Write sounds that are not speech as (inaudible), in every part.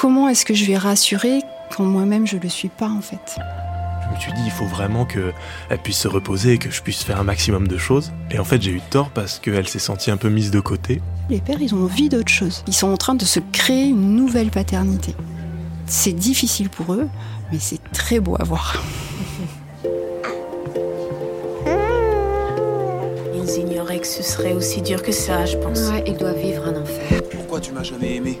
Comment est-ce que je vais rassurer quand moi-même je le suis pas en fait? Je me suis dit, il faut vraiment qu'elle puisse se reposer et que je puisse faire un maximum de choses. Et en fait, j'ai eu tort parce qu'elle s'est sentie un peu mise de côté. Les pères, ils ont envie d'autre chose. Ils sont en train de se créer une nouvelle paternité. C'est difficile pour eux, mais c'est très beau à voir. Ils ignoraient que ce serait aussi dur que ça, je pense. Ouais, ils doivent vivre un enfer. Pourquoi tu m'as jamais aimé?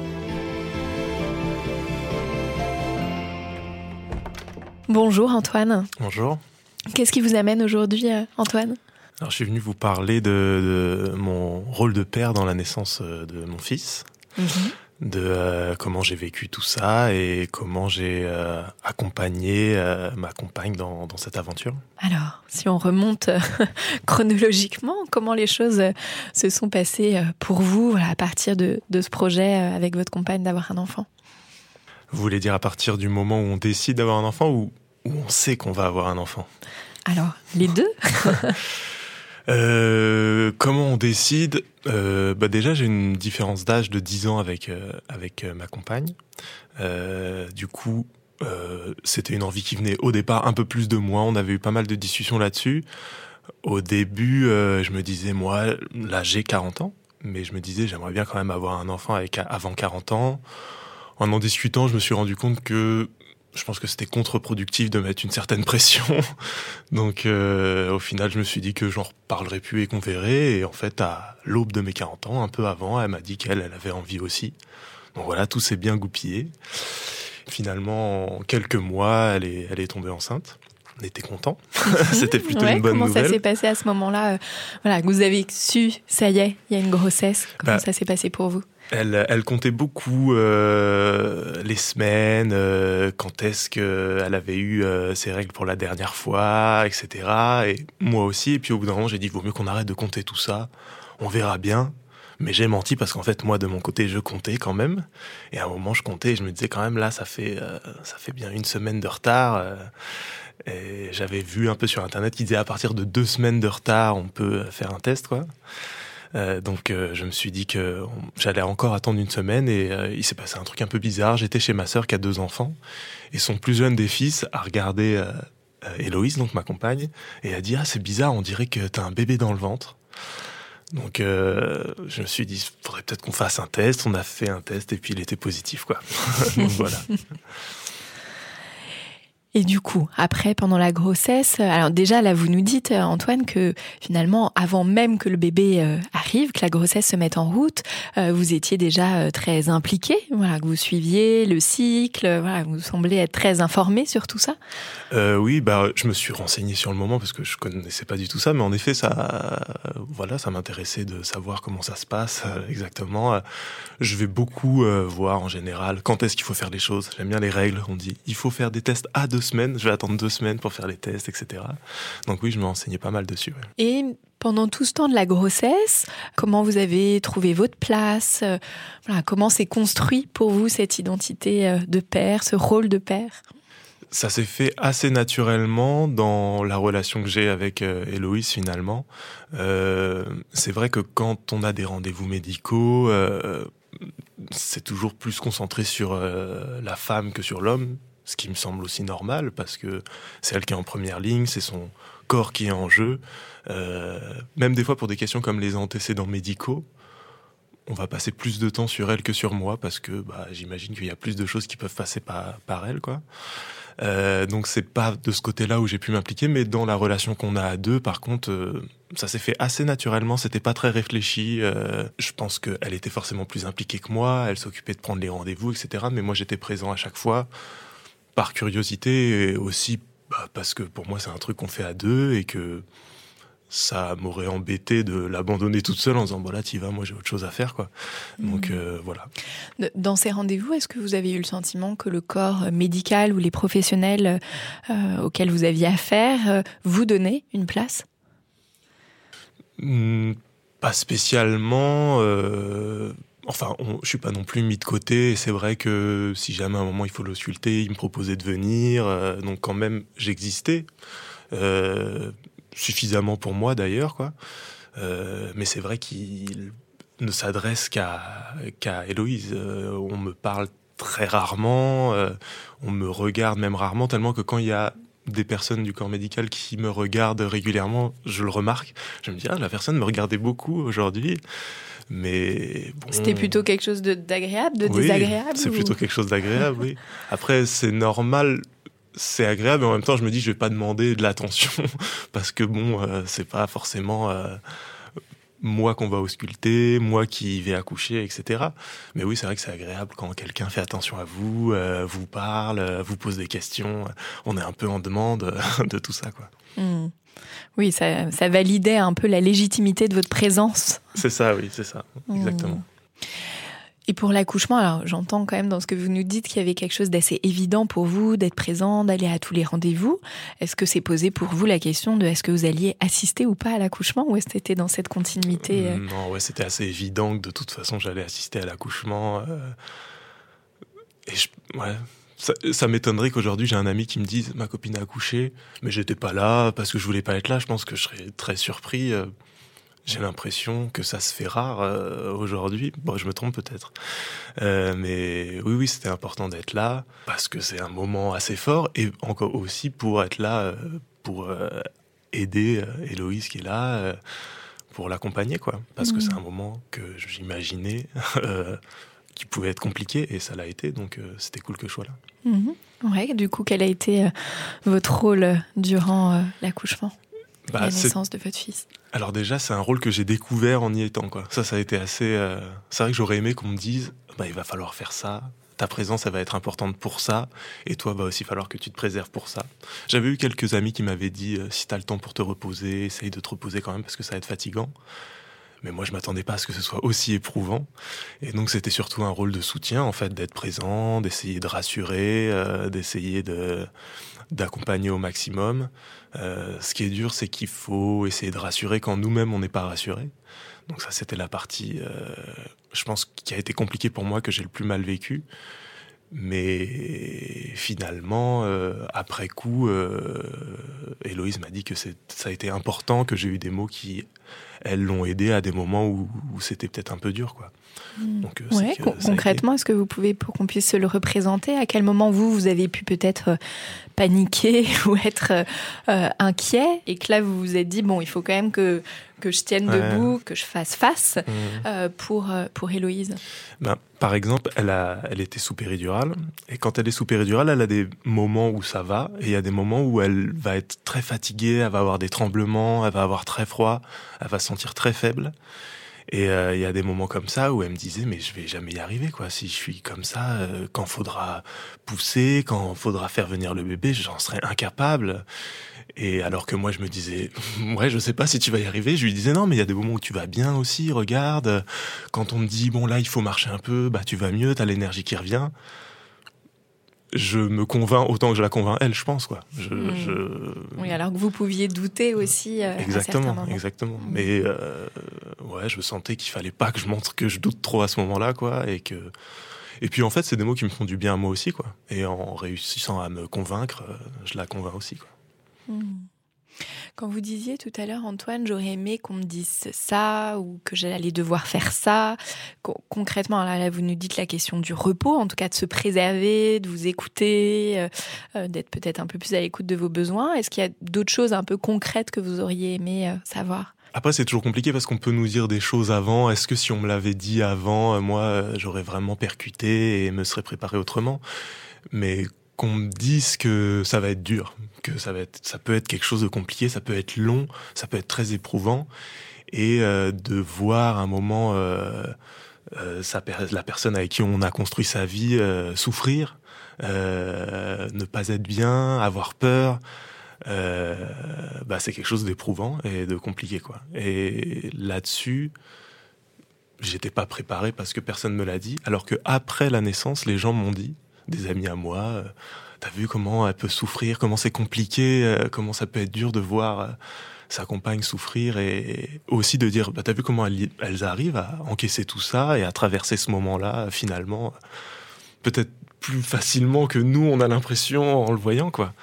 Bonjour Antoine. Bonjour. Qu'est-ce qui vous amène aujourd'hui, euh, Antoine? Alors, je suis venu vous parler de, de mon rôle de père dans la naissance euh, de mon fils, de euh, comment j'ai vécu tout ça et comment j'ai euh, accompagné euh, ma compagne dans, dans cette aventure. Alors, si on remonte (laughs) chronologiquement, comment les choses se sont passées pour vous voilà, à partir de, de ce projet avec votre compagne d'avoir un enfant? Vous voulez dire à partir du moment où on décide d'avoir un enfant ou où on sait qu'on va avoir un enfant? Alors, les deux (laughs) (laughs) Euh, comment on décide? Euh, bah Déjà, j'ai une différence d'âge de 10 ans avec, euh, avec ma compagne. Du coup, c'était une envie qui venait au départ un peu plus de moi. On avait eu pas mal de discussions là-dessus. Au début, je me disais, moi, là, j'ai 40 ans, mais je me disais, j'aimerais bien quand même avoir un enfant avec, avant 40 ans. En en discutant, je me suis rendu compte que je pense que c'était contre-productif de mettre une certaine pression. (laughs) Donc euh, au final, je me suis dit que j'en reparlerai plus et qu'on verrait. Et en fait, à l'aube de mes 40 ans, un peu avant, elle m'a dit qu'elle elle avait envie aussi. Donc voilà, tout s'est bien goupillé. Finalement, en quelques mois, elle est, elle est tombée enceinte. On était contents. (laughs) c'était plutôt Ouais, une bonne comment nouvelle. ça s'est passé à ce moment-là euh, Voilà, vous avez su, ça y est, il y a une grossesse. Comment Bah, ça s'est passé pour vous? Elle, elle comptait beaucoup euh, les semaines, euh, quand est-ce qu'elle avait eu euh, ses règles pour la dernière fois, etc. Et moi aussi. Et puis au bout d'un moment, j'ai dit, vaut mieux qu'on arrête de compter tout ça. On verra bien. Mais j'ai menti parce qu'en fait, moi, de mon côté, je comptais quand même. Et à un moment, je comptais et je me disais quand même, là, ça fait, euh, ça fait bien une semaine de retard. euh, et j'avais vu un peu sur Internet qu'il disait à partir de deux semaines de retard, on peut faire un test, quoi. Euh, donc euh, je me suis dit que j'allais encore attendre une semaine et euh, il s'est passé un truc un peu bizarre. J'étais chez ma sœur qui a deux enfants et son plus jeune des fils a regardé Héloïse, donc ma compagne, et a dit ah c'est bizarre, on dirait que t'as un bébé dans le ventre. Donc je me suis dit faudrait peut-être qu'on fasse un test. On a fait un test et puis il était positif quoi. (laughs) voilà. Et du coup, après, pendant la grossesse, euh, alors déjà là, vous nous dites, euh, Antoine, que finalement, avant même que le bébé euh, arrive, que la grossesse se mette en route, vous étiez déjà très impliqué, voilà, que vous suiviez le cycle, voilà, vous semblez être très informé sur tout ça. Oui, bah, je me suis renseigné sur le moment parce que je connaissais pas du tout ça, mais en effet, ça, voilà, ça m'intéressait de savoir comment ça se passe exactement. Je vais beaucoup voir en général quand est-ce qu'il faut faire les choses. J'aime bien les règles. On dit il faut faire des tests à deux semaines. Je vais attendre deux semaines pour faire les tests, etc. Donc oui, je me renseignais pas mal dessus. ouais. Et Pendant tout ce temps de la grossesse, comment vous avez trouvé votre place? Voilà, Comment s'est construit pour vous cette identité de père, ce rôle de père? Ça s'est fait assez naturellement dans la relation que j'ai avec euh, Héloïse finalement. Euh, c'est vrai que quand on a des rendez-vous médicaux, euh, c'est toujours plus concentré sur euh, la femme que sur l'homme, ce qui me semble aussi normal parce que c'est elle qui est en première ligne, c'est son corps qui est en jeu. Euh, même des fois pour des questions comme les antécédents médicaux, on va passer plus de temps sur elle que sur moi parce que bah, j'imagine qu'il y a plus de choses qui peuvent passer par, par elle, quoi. Euh, donc c'est pas de ce côté-là où j'ai pu m'impliquer, mais dans la relation qu'on a à deux, par contre, euh, ça s'est fait assez naturellement. C'était pas très réfléchi. Euh, je pense qu'elle était forcément plus impliquée que moi. Elle s'occupait de prendre les rendez-vous, etc. Mais moi, j'étais présent à chaque fois par curiosité et aussi bah, parce que pour moi, c'est un truc qu'on fait à deux et que ça m'aurait embêté de l'abandonner toute seule en disant bon là tu vas moi j'ai autre chose à faire quoi. Donc mmh. euh, voilà. Dans ces rendez-vous est-ce que vous avez eu le sentiment que le corps médical ou les professionnels euh, auxquels vous aviez affaire euh, vous donnaient une place? Mmh, pas spécialement Enfin, on, je suis pas non plus mis de côté. C'est vrai que si jamais à un moment il faut l'ausculter, il me proposait de venir. Euh, donc quand même, j'existais. Euh, suffisamment pour moi d'ailleurs, quoi. Euh, mais c'est vrai qu'il ne s'adresse qu'à qu'à Héloïse. On me parle très rarement, on me regarde même rarement, tellement que quand il y a des personnes du corps médical qui me regardent régulièrement, je le remarque. Je me dis, ah, la personne me regardait beaucoup aujourd'hui. Mais bon... C'était plutôt quelque chose d'agréable, de, de oui, désagréable C'est ou... plutôt quelque chose d'agréable, oui. Après, c'est normal c'est agréable, mais en même temps, je me dis, je vais pas demander de l'attention (laughs) parce que bon, euh, c'est pas forcément euh, moi qu'on va ausculter, moi qui vais accoucher, etc. Mais oui, c'est vrai que c'est agréable quand quelqu'un fait attention à vous, euh, vous parle, euh, vous pose des questions. On est un peu en demande (laughs) de tout ça, quoi. Mmh. Oui, ça, ça, validait un peu la légitimité de votre présence. C'est ça, oui, c'est ça, exactement. Mmh. Et pour l'accouchement, alors j'entends quand même dans ce que vous nous dites qu'il y avait quelque chose d'assez évident pour vous d'être présent, d'aller à tous les rendez-vous. Est-ce que c'est posé pour vous la question de est-ce que vous alliez assister ou pas à l'accouchement ou est-ce que c'était dans cette continuité euh... Non, ouais, c'était assez évident que de toute façon j'allais assister à l'accouchement. Euh... Et je, ouais, ça, ça m'étonnerait qu'aujourd'hui j'ai un ami qui me dise ma copine a accouché, mais j'étais pas là parce que je voulais pas être là. Je pense que je serais très surpris. Euh j'ai l'impression que ça se fait rare euh, aujourd'hui. Bon, je me trompe peut-être. Euh, mais oui, oui, c'était important d'être là parce que c'est un moment assez fort et encore aussi pour être là, euh, pour aider Héloïse qui est là, pour l'accompagner, quoi. Parce mmh. que c'est un moment que j'imaginais (laughs) qui pouvait être compliqué et ça l'a été, donc c'était cool que je sois là. Mmh. Ouais, du coup, quel a été votre rôle durant l'accouchement bah, la naissance de votre fils? Alors déjà, c'est un rôle que j'ai découvert en y étant. Quoi. Ça, ça a été assez... Euh... C'est vrai que j'aurais aimé qu'on me dise, bah, il va falloir faire ça, ta présence, elle va être importante pour ça, et toi, va aussi falloir que tu te préserves pour ça. J'avais eu quelques amis qui m'avaient dit, euh, si tu as le temps pour te reposer, essaye de te reposer quand même, parce que ça va être fatigant. Mais moi, je m'attendais pas à ce que ce soit aussi éprouvant. Et donc, c'était surtout un rôle de soutien, en fait, d'être présent, d'essayer de rassurer, euh, d'essayer de d'accompagner au maximum. Euh, ce qui est dur, c'est qu'il faut essayer de rassurer quand nous-mêmes on n'est pas rassurés. Donc ça, c'était la partie, euh, je pense, qui a été compliquée pour moi, que j'ai le plus mal vécu. Mais finalement, après coup, Héloïse m'a dit que ça a été important, que j'ai eu des mots qui, elles, l'ont aidé à des moments où, où c'était peut-être un peu dur. Quoi. Mmh. Donc, euh, ouais, con concrètement, est-ce que vous pouvez, pour qu'on puisse se le représenter, à quel moment vous, vous avez pu peut-être euh, paniquer (laughs) ou être euh, inquiet et que là, vous vous êtes dit, bon, il faut quand même que, que je tienne ouais. debout, que je fasse face mmh. euh, pour, pour Héloïse ben, Par exemple, elle, a, elle était sous péridurale et quand elle est sous péridurale, elle a des moments où ça va et il y a des moments où elle va être très fatiguée, elle va avoir des tremblements, elle va avoir très froid, elle va se sentir très faible. Et il euh, y a des moments comme ça où elle me disait mais je vais jamais y arriver quoi. Si je suis comme ça, euh, quand faudra pousser, quand faudra faire venir le bébé, j'en serai incapable. Et alors que moi je me disais (laughs) ouais je sais pas si tu vas y arriver, je lui disais non mais il y a des moments où tu vas bien aussi. Regarde, quand on me dit bon là il faut marcher un peu, bah tu vas mieux, t'as l'énergie qui revient. Je me convainc autant que je la convainc elle, je pense quoi. Je, Hmm. je- Oui, alors que vous pouviez douter aussi. euh, Exactement, exactement. Mm. Mais euh, ouais, je sentais qu'il fallait pas que je montre que je doute trop à ce moment-là, quoi, et que. Et puis en fait, c'est des mots qui me font du bien à moi aussi, quoi. Et en réussissant à me convaincre, euh, je la convainc aussi, quoi. Hmm. Quand vous disiez tout à l'heure, Antoine, j'aurais aimé qu'on me dise ça ou que j'allais devoir faire ça. Con- concrètement, là, vous nous dites la question du repos, en tout cas de se préserver, de vous écouter, euh, euh, d'être peut-être un peu plus à l'écoute de vos besoins. Est-ce qu'il y a d'autres choses un peu concrètes que vous auriez aimé euh, savoir? Après, c'est toujours compliqué parce qu'on peut nous dire des choses avant. Est-ce que si on me l'avait dit avant, moi, j'aurais vraiment percuté et me serais préparé autrement? Mais qu'on me dise que ça va être dur, que ça va être, ça peut être quelque chose de compliqué, ça peut être long, ça peut être très éprouvant, et euh, de voir un moment euh, euh, sa la personne avec qui on a construit sa vie euh, souffrir, euh, ne pas être bien, avoir peur. Euh, bah, c'est quelque chose d'éprouvant et de compliqué quoi. Et là-dessus, j'étais pas préparé parce que personne me l'a dit. Alors que après la naissance, les gens m'ont dit, des amis à moi, euh, t'as vu comment elle peut souffrir, comment c'est compliqué, euh, comment ça peut être dur de voir euh, sa compagne souffrir et aussi de dire, bah, t'as vu comment elles, arrivent à encaisser tout ça et à traverser ce moment-là finalement, peut-être plus facilement que nous on a l'impression en le voyant quoi.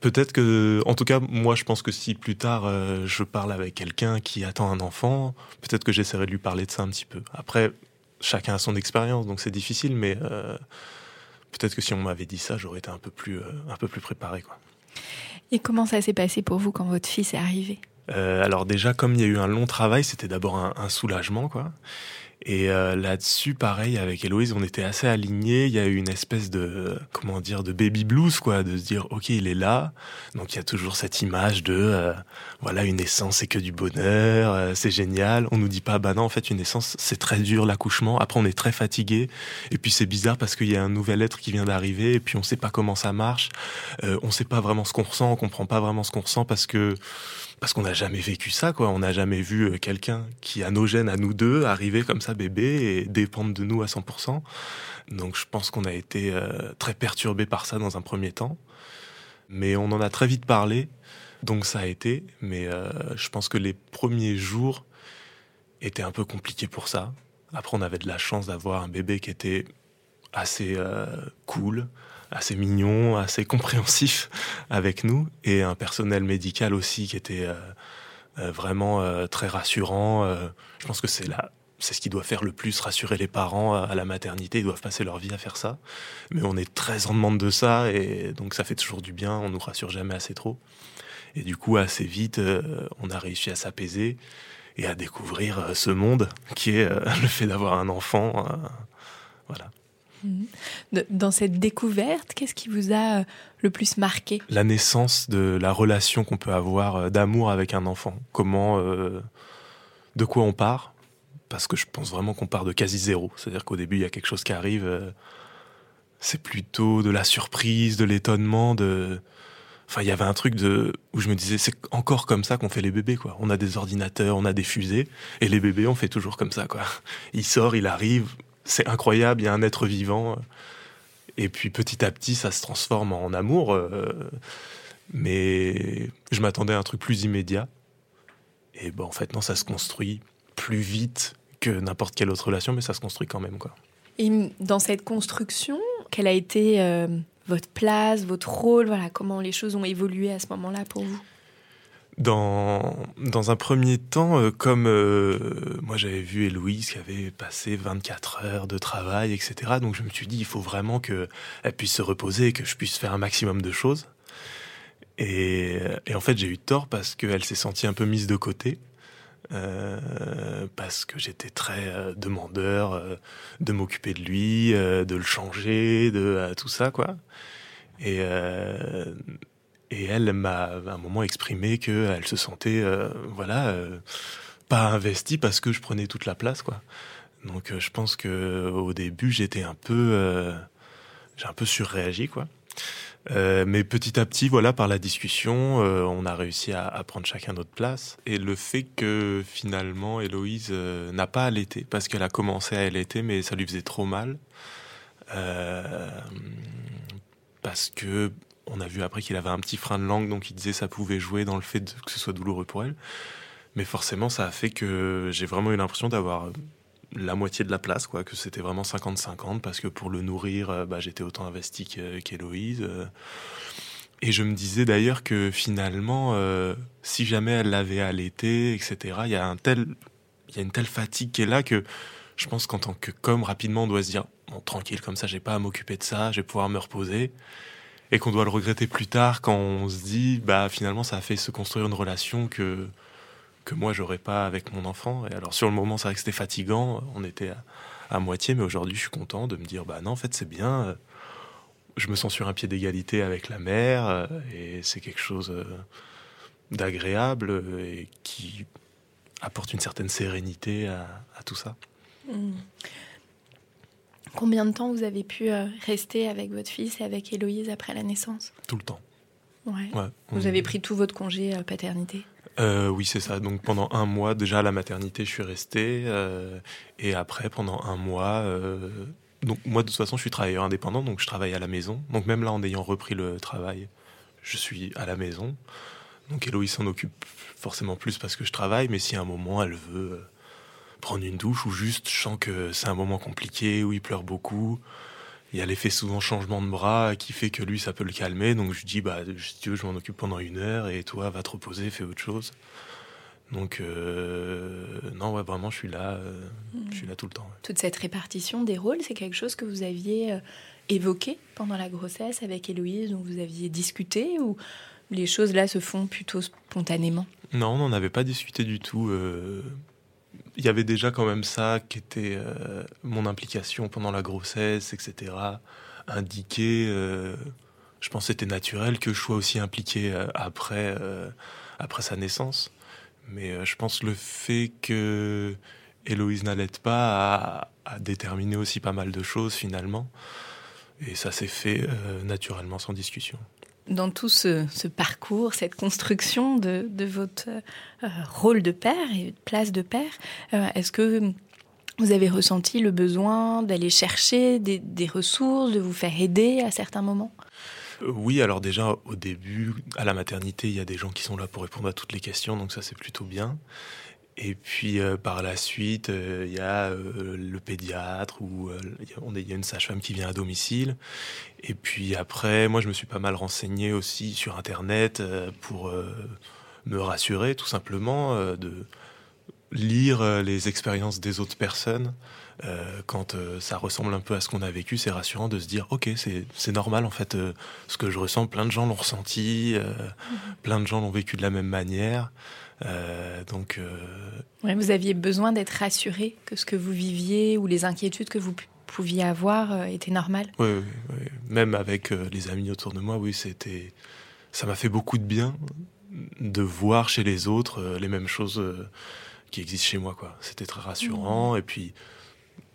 Peut-être que, en tout cas, moi, je pense que si plus tard je parle avec quelqu'un qui attend un enfant, peut-être que j'essaierai de lui parler de ça un petit peu. Après, chacun a son expérience, donc c'est difficile, mais euh, peut-être que si on m'avait dit ça, j'aurais été un peu plus, euh, un peu plus préparé, quoi. Et comment ça s'est passé pour vous quand votre fils est arrivé? Euh, alors déjà, comme il y a eu un long travail, c'était d'abord un, un soulagement, quoi. Et euh, là-dessus, pareil, avec Héloïse, on était assez alignés. Il y a eu une espèce de, comment dire, de baby blues, quoi, de se dire, ok, il est là. Donc il y a toujours cette image de, euh, voilà, une naissance, c'est que du bonheur, euh, c'est génial. On nous dit pas, bah non, en fait, une naissance, c'est très dur, l'accouchement. Après, on est très fatigué. Et puis c'est bizarre parce qu'il y a un nouvel être qui vient d'arriver. Et puis on sait pas comment ça marche. Euh, on sait pas vraiment ce qu'on ressent. On comprend pas vraiment ce qu'on ressent parce que parce qu'on n'a jamais vécu ça, quoi. On n'a jamais vu euh, quelqu'un qui a nos gènes à nous deux arriver comme ça bébé et dépendre de nous à 100%. Donc je pense qu'on a été euh, très perturbé par ça dans un premier temps, mais on en a très vite parlé, donc ça a été. Mais euh, je pense que les premiers jours étaient un peu compliqués pour ça. Après, on avait de la chance d'avoir un bébé qui était assez cool, assez mignon, assez compréhensif avec nous, et un personnel médical aussi qui était euh, euh, vraiment euh, très rassurant. Je pense que c'est là, c'est ce qui doit faire le plus rassurer les parents à la maternité. Ils doivent passer leur vie à faire ça, mais on est très en demande de ça, et donc ça fait toujours du bien. On nous rassure jamais assez trop, et du coup assez vite, on a réussi à s'apaiser et à découvrir ce monde qui est (laughs) le fait d'avoir un enfant. voilà. De- Dans cette découverte, qu'est-ce qui vous a euh, le plus marqué? La naissance de la relation qu'on peut avoir euh, d'amour avec un enfant. Comment, euh, de quoi on part? Parce que je pense vraiment qu'on part de quasi zéro. C'est-à-dire qu'au début, il y a quelque chose qui arrive. c'est plutôt de la surprise, de l'étonnement, de. Enfin, il y avait un truc de où je me disais, c'est encore comme ça qu'on fait les bébés, quoi. On a des ordinateurs, on a des fusées, et les bébés, on fait toujours comme ça, quoi. Il sort, il arrive, c'est incroyable, il y a un être vivant. Et puis petit à petit, ça se transforme en amour. euh, mais je m'attendais à un truc plus immédiat. Et bon, en fait, non, ça se construit plus vite que n'importe quelle autre relation, mais ça se construit quand même, quoi. Et dans cette construction, quelle a été euh, votre place, votre rôle? Voilà, comment les choses ont évolué à ce moment-là pour vous? Dans, un premier temps, euh, comme euh, moi j'avais vu Héloïse qui avait passé 24 heures de travail, etc., donc je me suis dit, il faut vraiment qu'elle puisse se reposer, que je puisse faire un maximum de choses. Et, et en fait, j'ai eu tort parce qu'elle s'est sentie un peu mise de côté. euh, parce que j'étais très demandeur de m'occuper de lui, de le changer, de tout ça, quoi. Et, et elle m'a à un moment exprimé qu'elle se sentait, euh, voilà, euh, pas investie parce que je prenais toute la place, quoi. Donc euh, je pense que au début j'étais un peu, euh, j'ai un peu surréagi, quoi. Euh, mais petit à petit, voilà, par la discussion, euh, on a réussi à, à prendre chacun notre place. Et le fait que finalement Héloïse euh, n'a pas allaité, parce qu'elle a commencé à allaiter, mais ça lui faisait trop mal. parce que on a vu après qu'il avait un petit frein de langue, donc il disait ça pouvait jouer dans le fait que ce soit douloureux pour elle. Mais forcément, ça a fait que j'ai vraiment eu l'impression d'avoir la moitié de la place, quoi, que c'était vraiment 50-50, parce que pour le nourrir, euh, bah, j'étais autant investi qu'Héloïse. Euh. Et je me disais d'ailleurs que finalement, euh, si jamais elle l'avait allaité, etc., il y a y a une telle fatigue qui est là que je pense qu'en tant que com, rapidement, on doit se dire, bon, tranquille, comme ça, j'ai pas à m'occuper de ça, je vais pouvoir me reposer. Et qu'on doit le regretter plus tard quand on se dit, bah, finalement, ça a fait se construire une relation que, que moi j'aurais pas avec mon enfant. Et alors sur le moment, c'est vrai que c'était fatigant, on était à, moitié, mais aujourd'hui je suis content de me dire bah non, en fait c'est bien. Euh, je me sens sur un pied d'égalité avec la mère euh, et c'est quelque chose euh, d'agréable et qui apporte une certaine sérénité à, tout ça. Hmm. Combien de temps vous avez pu rester avec votre fils et avec Héloïse après la naissance? Tout le temps. Ouais. Vous avez pris tout votre congé paternité? Euh, oui, c'est ça. Donc pendant un mois, déjà à la maternité, je suis resté. Euh, et après, pendant un mois, euh, donc moi de toute façon, je suis travailleur indépendant, donc je travaille à la maison. Donc même là, en ayant repris le travail, je suis à la maison. Donc Héloïse s'en occupe forcément plus parce que je travaille, mais si à un moment elle veut prendre une douche ou juste je sens que c'est un moment compliqué où il pleure beaucoup, il y a l'effet souvent changement de bras qui fait que lui, ça peut le calmer. Donc je dis, bah, si tu veux, je m'en occupe pendant une heure et toi, va te reposer, fais autre chose. Donc, euh, non, ouais, vraiment, je suis là, euh, je suis là tout le temps. Toute cette répartition des rôles, c'est quelque chose que vous aviez euh, évoqué pendant la grossesse avec Héloïse, dont vous aviez discuté, ou les choses là se font plutôt spontanément? Non, on n'en avait pas discuté du tout il y avait déjà quand même ça qui était euh, mon implication pendant la grossesse, etc. Indiqué, euh, je pense que c'était naturel que je sois aussi impliqué euh, après, après sa naissance. Mais je pense le fait que Héloïse n'allait pas a, déterminé aussi pas mal de choses finalement. Et ça s'est fait naturellement sans discussion dans tout ce, parcours, cette construction de, votre euh, rôle de père et place de père, euh, est-ce que vous avez ressenti le besoin d'aller chercher des, ressources, de vous faire aider à certains moments? Euh, oui, alors déjà au début, à la maternité, il y a des gens qui sont là pour répondre à toutes les questions, donc ça c'est plutôt bien. Et puis euh, par la suite, euh, il y a euh, le pédiatre ou il y a une sage-femme qui vient à domicile. Et puis après, moi je me suis pas mal renseigné aussi sur Internet pour me rassurer tout simplement, de lire les expériences des autres personnes. quand ça ressemble un peu à ce qu'on a vécu, c'est rassurant de se dire ok, c'est normal en fait, ce que je ressens, plein de gens l'ont ressenti, mmh. plein de gens l'ont vécu de la même manière. Euh, donc, euh, vous aviez besoin d'être rassuré que ce que vous viviez ou les inquiétudes que vous pouviez avoir euh, étaient normales. Oui, même avec les amis autour de moi, oui, c'était, ça m'a fait beaucoup de bien de voir chez les autres les mêmes choses qui existent chez moi, quoi. C'était très rassurant, mmh. et puis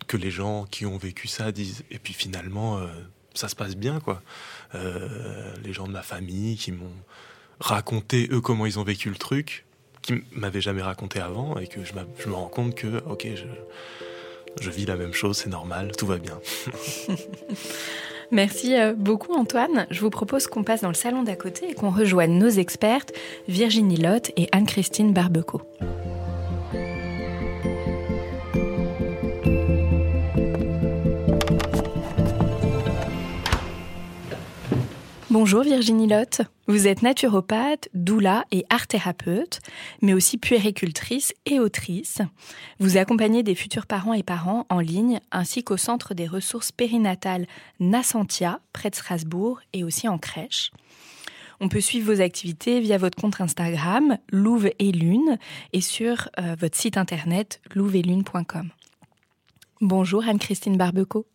que les gens qui ont vécu ça disent, et puis finalement, ça se passe bien, quoi. les gens de ma famille qui m'ont raconté eux comment ils ont vécu le truc qui m'avait jamais raconté avant et que je, me rends compte que, ok, je, vis la même chose, c'est normal, tout va bien. (laughs) Merci euh, beaucoup Antoine. Je vous propose qu'on passe dans le salon d'à côté et qu'on rejoigne nos expertes Virginie Lotte et Anne-Christine Barbeco. Bonjour Virginie Lotte. Vous êtes naturopathe, doula et art thérapeute, mais aussi puéricultrice et autrice. Vous accompagnez des futurs parents et parents en ligne, ainsi qu'au centre des ressources périnatales Nascentia, près de Strasbourg, et aussi en crèche. On peut suivre vos activités via votre compte Instagram, Louve et Lune, et sur euh, votre site internet louveetlune.com. Bonjour Anne-Christine Barbeco.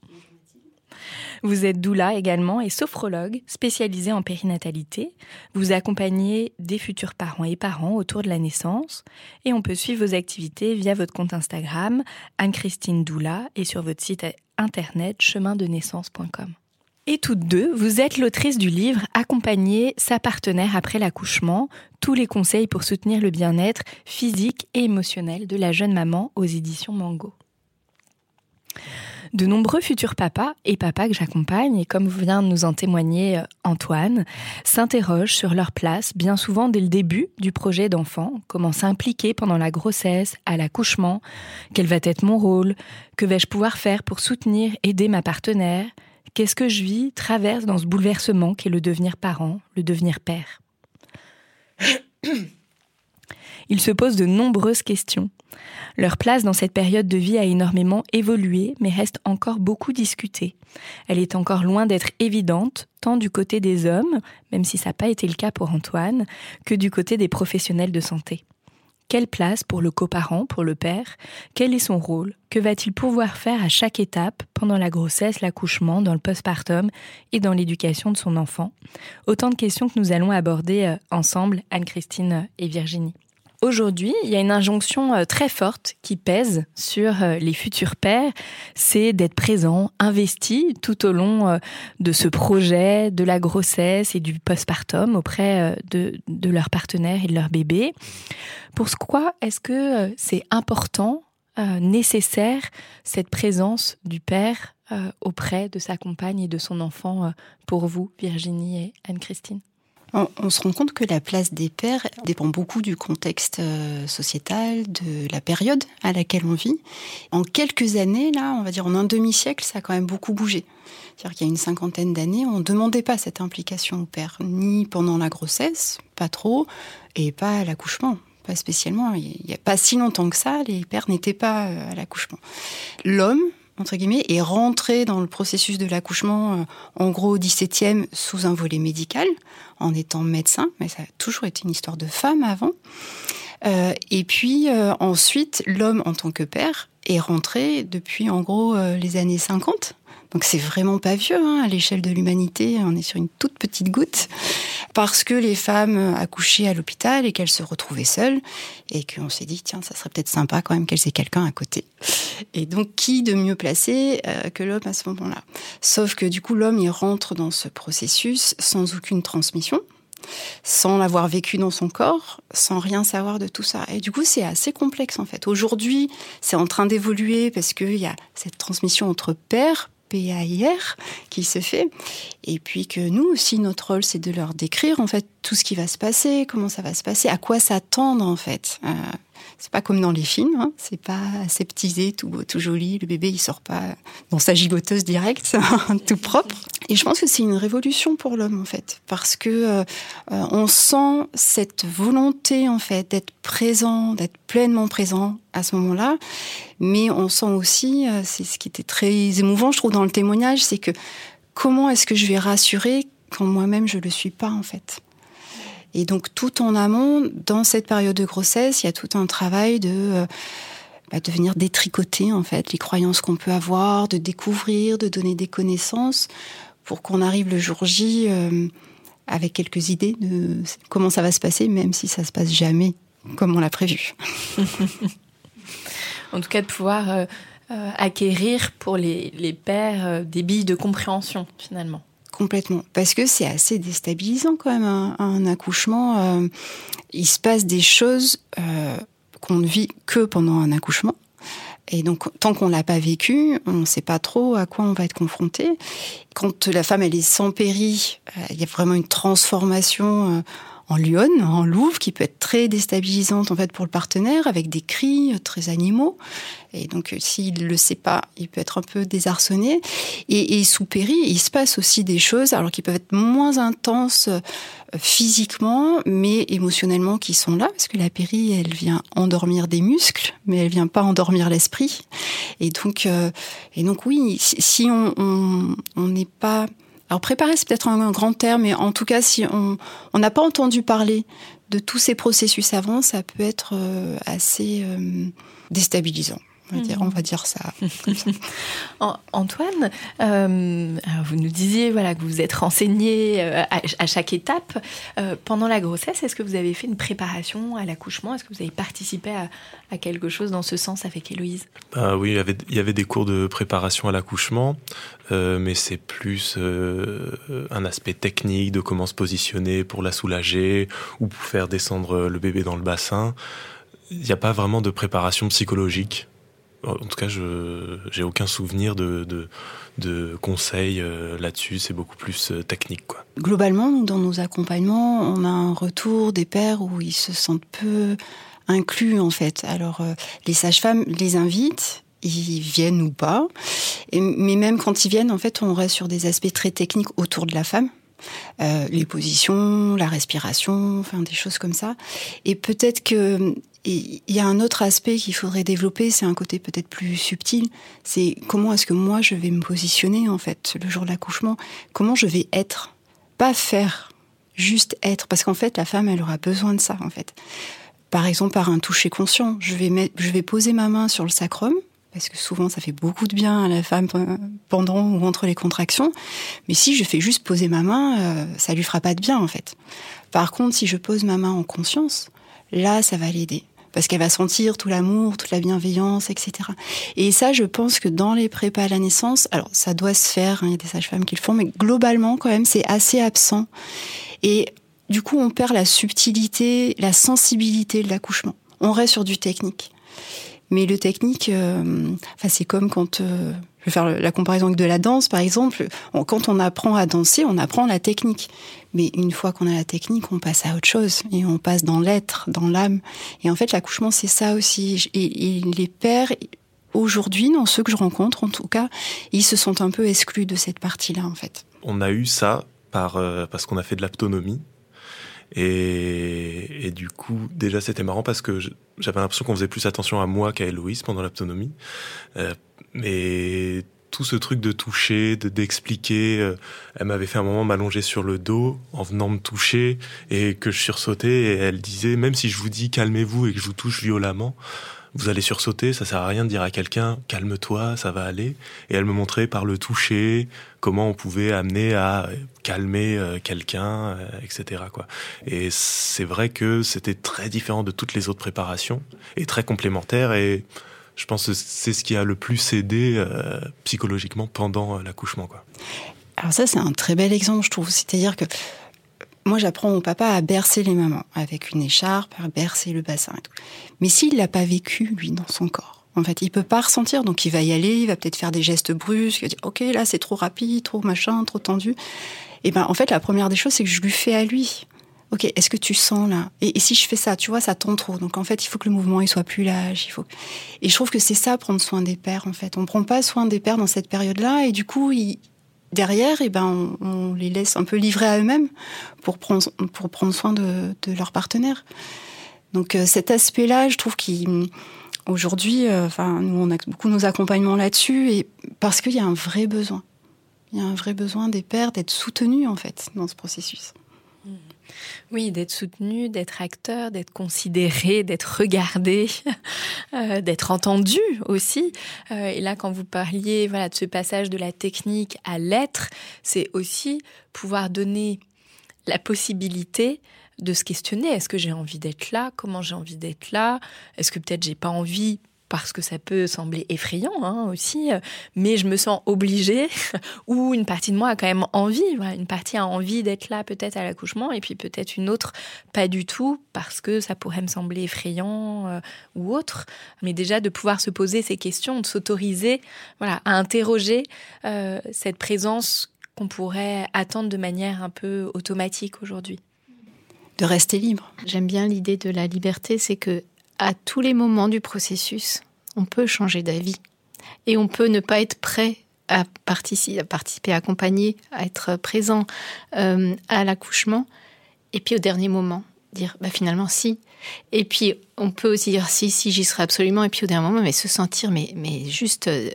Vous êtes doula également et sophrologue spécialisée en périnatalité. Vous accompagnez des futurs parents et parents autour de la naissance et on peut suivre vos activités via votre compte Instagram Anne-Christine Doula et sur votre site internet chemindenaissance.com. Et toutes deux, vous êtes l'autrice du livre Accompagner sa partenaire après l'accouchement, tous les conseils pour soutenir le bien-être physique et émotionnel de la jeune maman aux éditions Mango. De nombreux futurs papas et papas que j'accompagne, et comme vient de nous en témoigner euh, Antoine, s'interrogent sur leur place bien souvent dès le début du projet d'enfant, comment s'impliquer pendant la grossesse, à l'accouchement, quel va être mon rôle, que vais-je pouvoir faire pour soutenir, aider ma partenaire, qu'est-ce que je vis, traverse dans ce bouleversement qu'est le devenir parent, le devenir père. (coughs) Ils se posent de nombreuses questions. Leur place dans cette période de vie a énormément évolué, mais reste encore beaucoup discutée. Elle est encore loin d'être évidente, tant du côté des hommes, même si ça n'a pas été le cas pour Antoine, que du côté des professionnels de santé. Quelle place pour le coparent, pour le père? Quel est son rôle? Que va-t-il pouvoir faire à chaque étape, pendant la grossesse, l'accouchement, dans le postpartum et dans l'éducation de son enfant? Autant de questions que nous allons aborder euh, ensemble, Anne-Christine et Virginie. Aujourd'hui, il y a une injonction euh, très forte qui pèse sur euh, les futurs pères, c'est d'être présent, investi tout au long euh, de ce projet, de la grossesse et du postpartum auprès de, de leur partenaire et de leur bébé. Pourquoi est-ce que c'est important, nécessaire, cette présence du père auprès de sa compagne et de son enfant pour vous, Virginie et Anne-Christine? On, se rend compte que la place des pères dépend beaucoup du contexte euh, sociétal, de la période à laquelle on vit. En quelques années, là, on va dire en un demi-siècle, ça a quand même beaucoup bougé. C'est-à-dire qu'il y a une cinquantaine d'années, on ne demandait pas cette implication au père, ni pendant la grossesse, pas trop, et pas à l'accouchement pas spécialement. Il n'y a pas si longtemps que ça, les pères n'étaient pas euh, à l'accouchement. L'homme, entre guillemets, est rentré dans le processus de l'accouchement, euh, en gros au XVIIe, sous un volet médical, en étant médecin, mais ça a toujours été une histoire de femme avant. Euh, et puis euh, ensuite, l'homme en tant que père est rentré depuis en gros les années 50 donc c'est vraiment pas vieux hein, à l'échelle de l'humanité. On est sur une toute petite goutte parce que les femmes accouchaient à l'hôpital et qu'elles se retrouvaient seules et qu'on s'est dit tiens ça serait peut-être sympa quand même qu'elles aient quelqu'un à côté. Et donc qui de mieux placé euh, que l'homme à ce moment-là? Sauf que du coup l'homme il rentre dans ce processus sans aucune transmission sans l'avoir vécu dans son corps, sans rien savoir de tout ça. Et du coup, c'est assez complexe en fait. Aujourd'hui, c'est en train d'évoluer parce qu'il y a cette transmission entre pères, PAIR qui se fait. Et puis que nous aussi, notre rôle, c'est de leur décrire en fait tout ce qui va se passer, comment ça va se passer, à quoi s'attendre en fait. Euh, c'est pas comme dans les films, hein. c'est pas aseptisé, tout beau, tout joli. Le bébé, il sort pas dans sa gigoteuse directe, (laughs) tout propre. Et je pense que c'est une révolution pour l'homme en fait, parce que euh, on sent cette volonté en fait d'être présent, d'être pleinement présent à ce moment-là. Mais on sent aussi, euh, c'est ce qui était très émouvant, je trouve, dans le témoignage, c'est que comment est-ce que je vais rassurer quand moi-même je le suis pas en fait? Et donc tout en amont, dans cette période de grossesse, il y a tout un travail de euh, bah, venir détricoter en fait les croyances qu'on peut avoir, de découvrir, de donner des connaissances pour qu'on arrive le jour J euh, avec quelques idées de comment ça va se passer, même si ça se passe jamais comme on l'a prévu. (laughs) en tout cas, de pouvoir euh, acquérir pour les, les pères des billes de compréhension finalement. Complètement. Parce que c'est assez déstabilisant quand même, un, accouchement. Euh, il se passe des choses euh, qu'on ne vit que pendant un accouchement. Et donc, tant qu'on l'a pas vécu, on ne sait pas trop à quoi on va être confronté. Quand la femme, elle est sans péri, euh, il y a vraiment une transformation en lionne, en louve, qui peut être très déstabilisante en fait pour le partenaire, avec des cris très animaux. Et donc, euh, s'il le sait pas, il peut être un peu désarçonné. Et, et sous péri, il se passe aussi des choses, alors qui peuvent être moins intenses euh, physiquement, mais émotionnellement, qui sont là, parce que la péri, elle vient endormir des muscles, mais elle vient pas endormir l'esprit. Et donc, euh, et donc oui, si on n'est pas alors préparer, c'est peut-être un, grand terme, mais en tout cas, si on n'a pas entendu parler de tous ces processus avant, ça peut être euh, assez euh, déstabilisant. On va, dire, on va dire ça. (laughs) Antoine, euh, vous nous disiez voilà, que vous êtes renseigné euh, à, chaque étape. Euh, pendant la grossesse, est-ce que vous avez fait une préparation à l'accouchement? Est-ce que vous avez participé à, quelque chose dans ce sens avec Héloïse? Bah Oui, il y, avait, il y avait des cours de préparation à l'accouchement, mais c'est plus un aspect technique de comment se positionner pour la soulager ou pour faire descendre le bébé dans le bassin. Il n'y a pas vraiment de préparation psychologique en tout cas, je j'ai aucun souvenir de, de, conseils euh, là-dessus. C'est beaucoup plus euh, technique, quoi. Globalement, dans nos accompagnements, on a un retour des pères où ils se sentent peu inclus, en fait. Alors, euh, les sages-femmes les invitent, ils viennent ou pas. Mais même quand ils viennent, en fait, on reste sur des aspects très techniques autour de la femme. Euh, les positions, la respiration, enfin des choses comme ça. Et peut-être que il y a un autre aspect qu'il faudrait développer, c'est un côté peut-être plus subtil. C'est comment est-ce que moi je vais me positionner en fait le jour de l'accouchement? Comment je vais être, pas faire, juste être, parce qu'en fait la femme elle aura besoin de ça en fait. Par exemple par un toucher conscient, je vais mettre, je vais poser ma main sur le sacrum parce que souvent ça fait beaucoup de bien à la femme pendant ou entre les contractions. Mais si je fais juste poser ma main, euh, ça lui fera pas de bien en fait. Par contre, si je pose ma main en conscience, là ça va l'aider parce qu'elle va sentir tout l'amour, toute la bienveillance, etc. Et ça, je pense que dans les prépas à la naissance, alors ça doit se faire, hein, il y a des sages-femmes qui le font, mais globalement quand même c'est assez absent. Et du coup, on perd la subtilité, la sensibilité de l'accouchement. On reste sur du technique. Mais le technique, euh, c'est comme quand, euh, je vais faire la comparaison avec de la danse, par exemple. quand on apprend à danser, on apprend la technique. Mais une fois qu'on a la technique, on passe à autre chose et on passe dans l'être, dans l'âme. Et en fait, l'accouchement, c'est ça aussi. Et, les pères, aujourd'hui, dans ceux que je rencontre, en tout cas, ils se sont un peu exclus de cette partie-là, en fait. On a eu ça euh, parce qu'on a fait de l'autonomie. Et, et, du coup, déjà, c'était marrant parce que j'avais l'impression qu'on faisait plus attention à moi qu'à Héloïse pendant l'autonomie. Euh, mais tout ce truc de toucher, de d'expliquer, euh, elle m'avait fait un moment m'allonger sur le dos en venant me toucher et que je sursautais et elle disait même si je vous dis calmez-vous et que je vous touche violemment, vous allez sursauter, ça sert à rien de dire à quelqu'un calme-toi, ça va aller. Et elle me montrait par le toucher comment on pouvait amener à calmer euh, quelqu'un, euh, etc. Quoi. Et c'est vrai que c'était très différent de toutes les autres préparations et très complémentaire. Et je pense que c'est ce qui a le plus aidé euh, psychologiquement pendant l'accouchement. Alors ça, c'est un très bel exemple, je trouve. C'est-à-dire que moi, j'apprends mon papa à bercer les mamans avec une écharpe, à bercer le bassin et tout. Mais s'il l'a pas vécu, lui, dans son corps, en fait, il peut pas ressentir, donc il va y aller, il va peut-être faire des gestes brusques, il va dire, ok, là, c'est trop rapide, trop machin, trop tendu. Et ben, en fait, la première des choses, c'est que je lui fais à lui. Ok, est-ce que tu sens là? Et, si je fais ça, tu vois, ça tend trop. Donc en fait, il faut que le mouvement il soit plus lâche. Il faut. Et je trouve que c'est ça prendre soin des pères. En fait, on prend pas soin des pères dans cette période-là, et du coup, il, derrière, eh ben, on, les laisse un peu livrés à eux-mêmes pour prendre, pour prendre soin de, de leur partenaire. Donc euh, cet aspect-là, je trouve qu'aujourd'hui, euh, nous on a beaucoup nos accompagnements là-dessus, et parce qu'il y a un vrai besoin. Il y a un vrai besoin des pères d'être soutenus en fait dans ce processus. Oui, d'être soutenu, d'être acteur, d'être considéré, d'être regardé, (laughs) euh, d'être entendu aussi. Euh, et là, quand vous parliez voilà, de ce passage de la technique à l'être, c'est aussi pouvoir donner la possibilité de se questionner. Est-ce que j'ai envie d'être là? Comment j'ai envie d'être là? Est-ce que peut-être j'ai pas envie parce que ça peut sembler effrayant hein, aussi, mais je me sens obligée, (laughs) ou une partie de moi a quand même envie, une partie a envie d'être là peut-être à l'accouchement, et puis peut-être une autre pas du tout, parce que ça pourrait me sembler effrayant euh, ou autre. Mais déjà de pouvoir se poser ces questions, de s'autoriser voilà, à interroger euh, cette présence qu'on pourrait attendre de manière un peu automatique aujourd'hui. De rester libre. J'aime bien l'idée de la liberté, c'est que à tous les moments du processus, on peut changer d'avis. Et on peut ne pas être prêt à participer, à, participer, accompagner, à être présent euh, à l'accouchement. Et puis au dernier moment, dire bah, finalement si. Et puis on peut aussi dire si, si, j'y serai absolument. Et puis au dernier moment, mais se sentir mais, mais juste euh,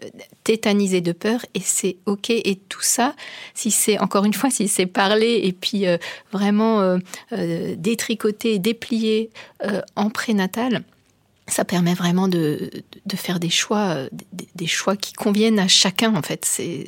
tétanisé de peur. Et c'est OK. Et tout ça, si c'est, encore une fois, si c'est parler et puis euh, vraiment détricoter, déplier en prénatal, ça permet vraiment de, de faire des choix, des, des, choix qui conviennent à chacun en fait. C'est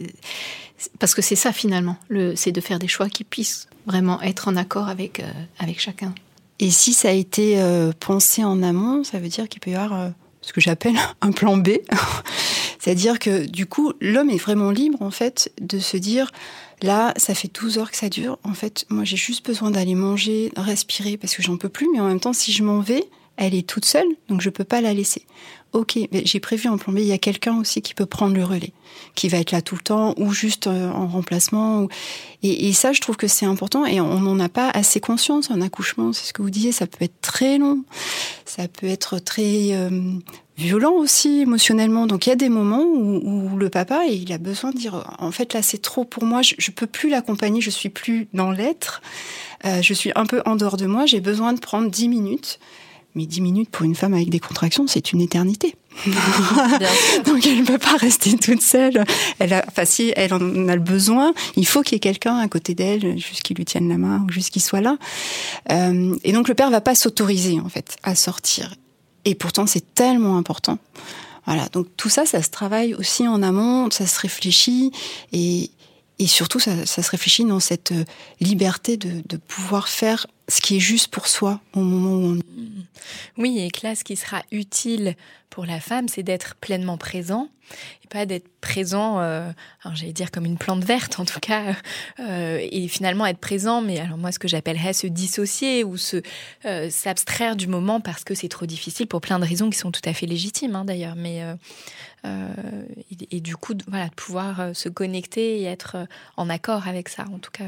parce que c'est ça finalement, c'est de faire des choix qui puissent vraiment être en accord avec euh, avec chacun. Et si ça a été euh, pensé en amont, ça veut dire qu'il peut y avoir euh, ce que j'appelle (laughs) un plan B. (laughs) C'est-à-dire que du coup, l'homme est vraiment libre en fait de se dire là, ça fait 12 heures que ça dure. En fait, moi j'ai juste besoin d'aller manger, respirer parce que j'en peux plus. Mais en même temps, si je m'en vais, elle est toute seule, donc je peux pas la laisser. Ok, mais j'ai prévu en plombier, il y a quelqu'un aussi qui peut prendre le relais, qui va être là tout le temps, ou juste euh, en remplacement. Et, ça, je trouve que c'est important, et on n'en a pas assez conscience en accouchement. C'est ce que vous disiez, ça peut être très long, ça peut être très euh, violent aussi émotionnellement. Donc il y a des moments où, le papa, il a besoin de dire, en fait là c'est trop pour moi, je, je peux plus l'accompagner, je suis plus dans l'être, euh, je suis un peu en dehors de moi, j'ai besoin de prendre dix minutes mais 10 minutes pour une femme avec des contractions, c'est une éternité. (laughs) (laughs) Donc elle ne peut pas rester toute seule. Elle a, enfin si elle en a le besoin, il faut qu'il y ait quelqu'un à côté d'elle, juste qui lui tienne la main ou juste qu'il soit là. Euh, et donc le père va pas s'autoriser en fait à sortir. Et pourtant c'est tellement important. Voilà. Donc tout ça, ça se travaille aussi en amont, ça se réfléchit et et surtout, ça, ça, se réfléchit dans cette euh, liberté de, de, pouvoir faire ce qui est juste pour soi au moment où on... Oui, et que là, ce qui sera utile pour la femme, c'est d'être pleinement présent et pas d'être présent, euh, j'allais dire comme une plante verte en tout cas, euh, et finalement être présent, mais alors moi ce que j'appellerais se dissocier ou se euh, s'abstraire du moment parce que c'est trop difficile pour plein de raisons qui sont tout à fait légitimes hein, d'ailleurs, mais et, et, du coup voilà de pouvoir se connecter et être en accord avec ça, en tout cas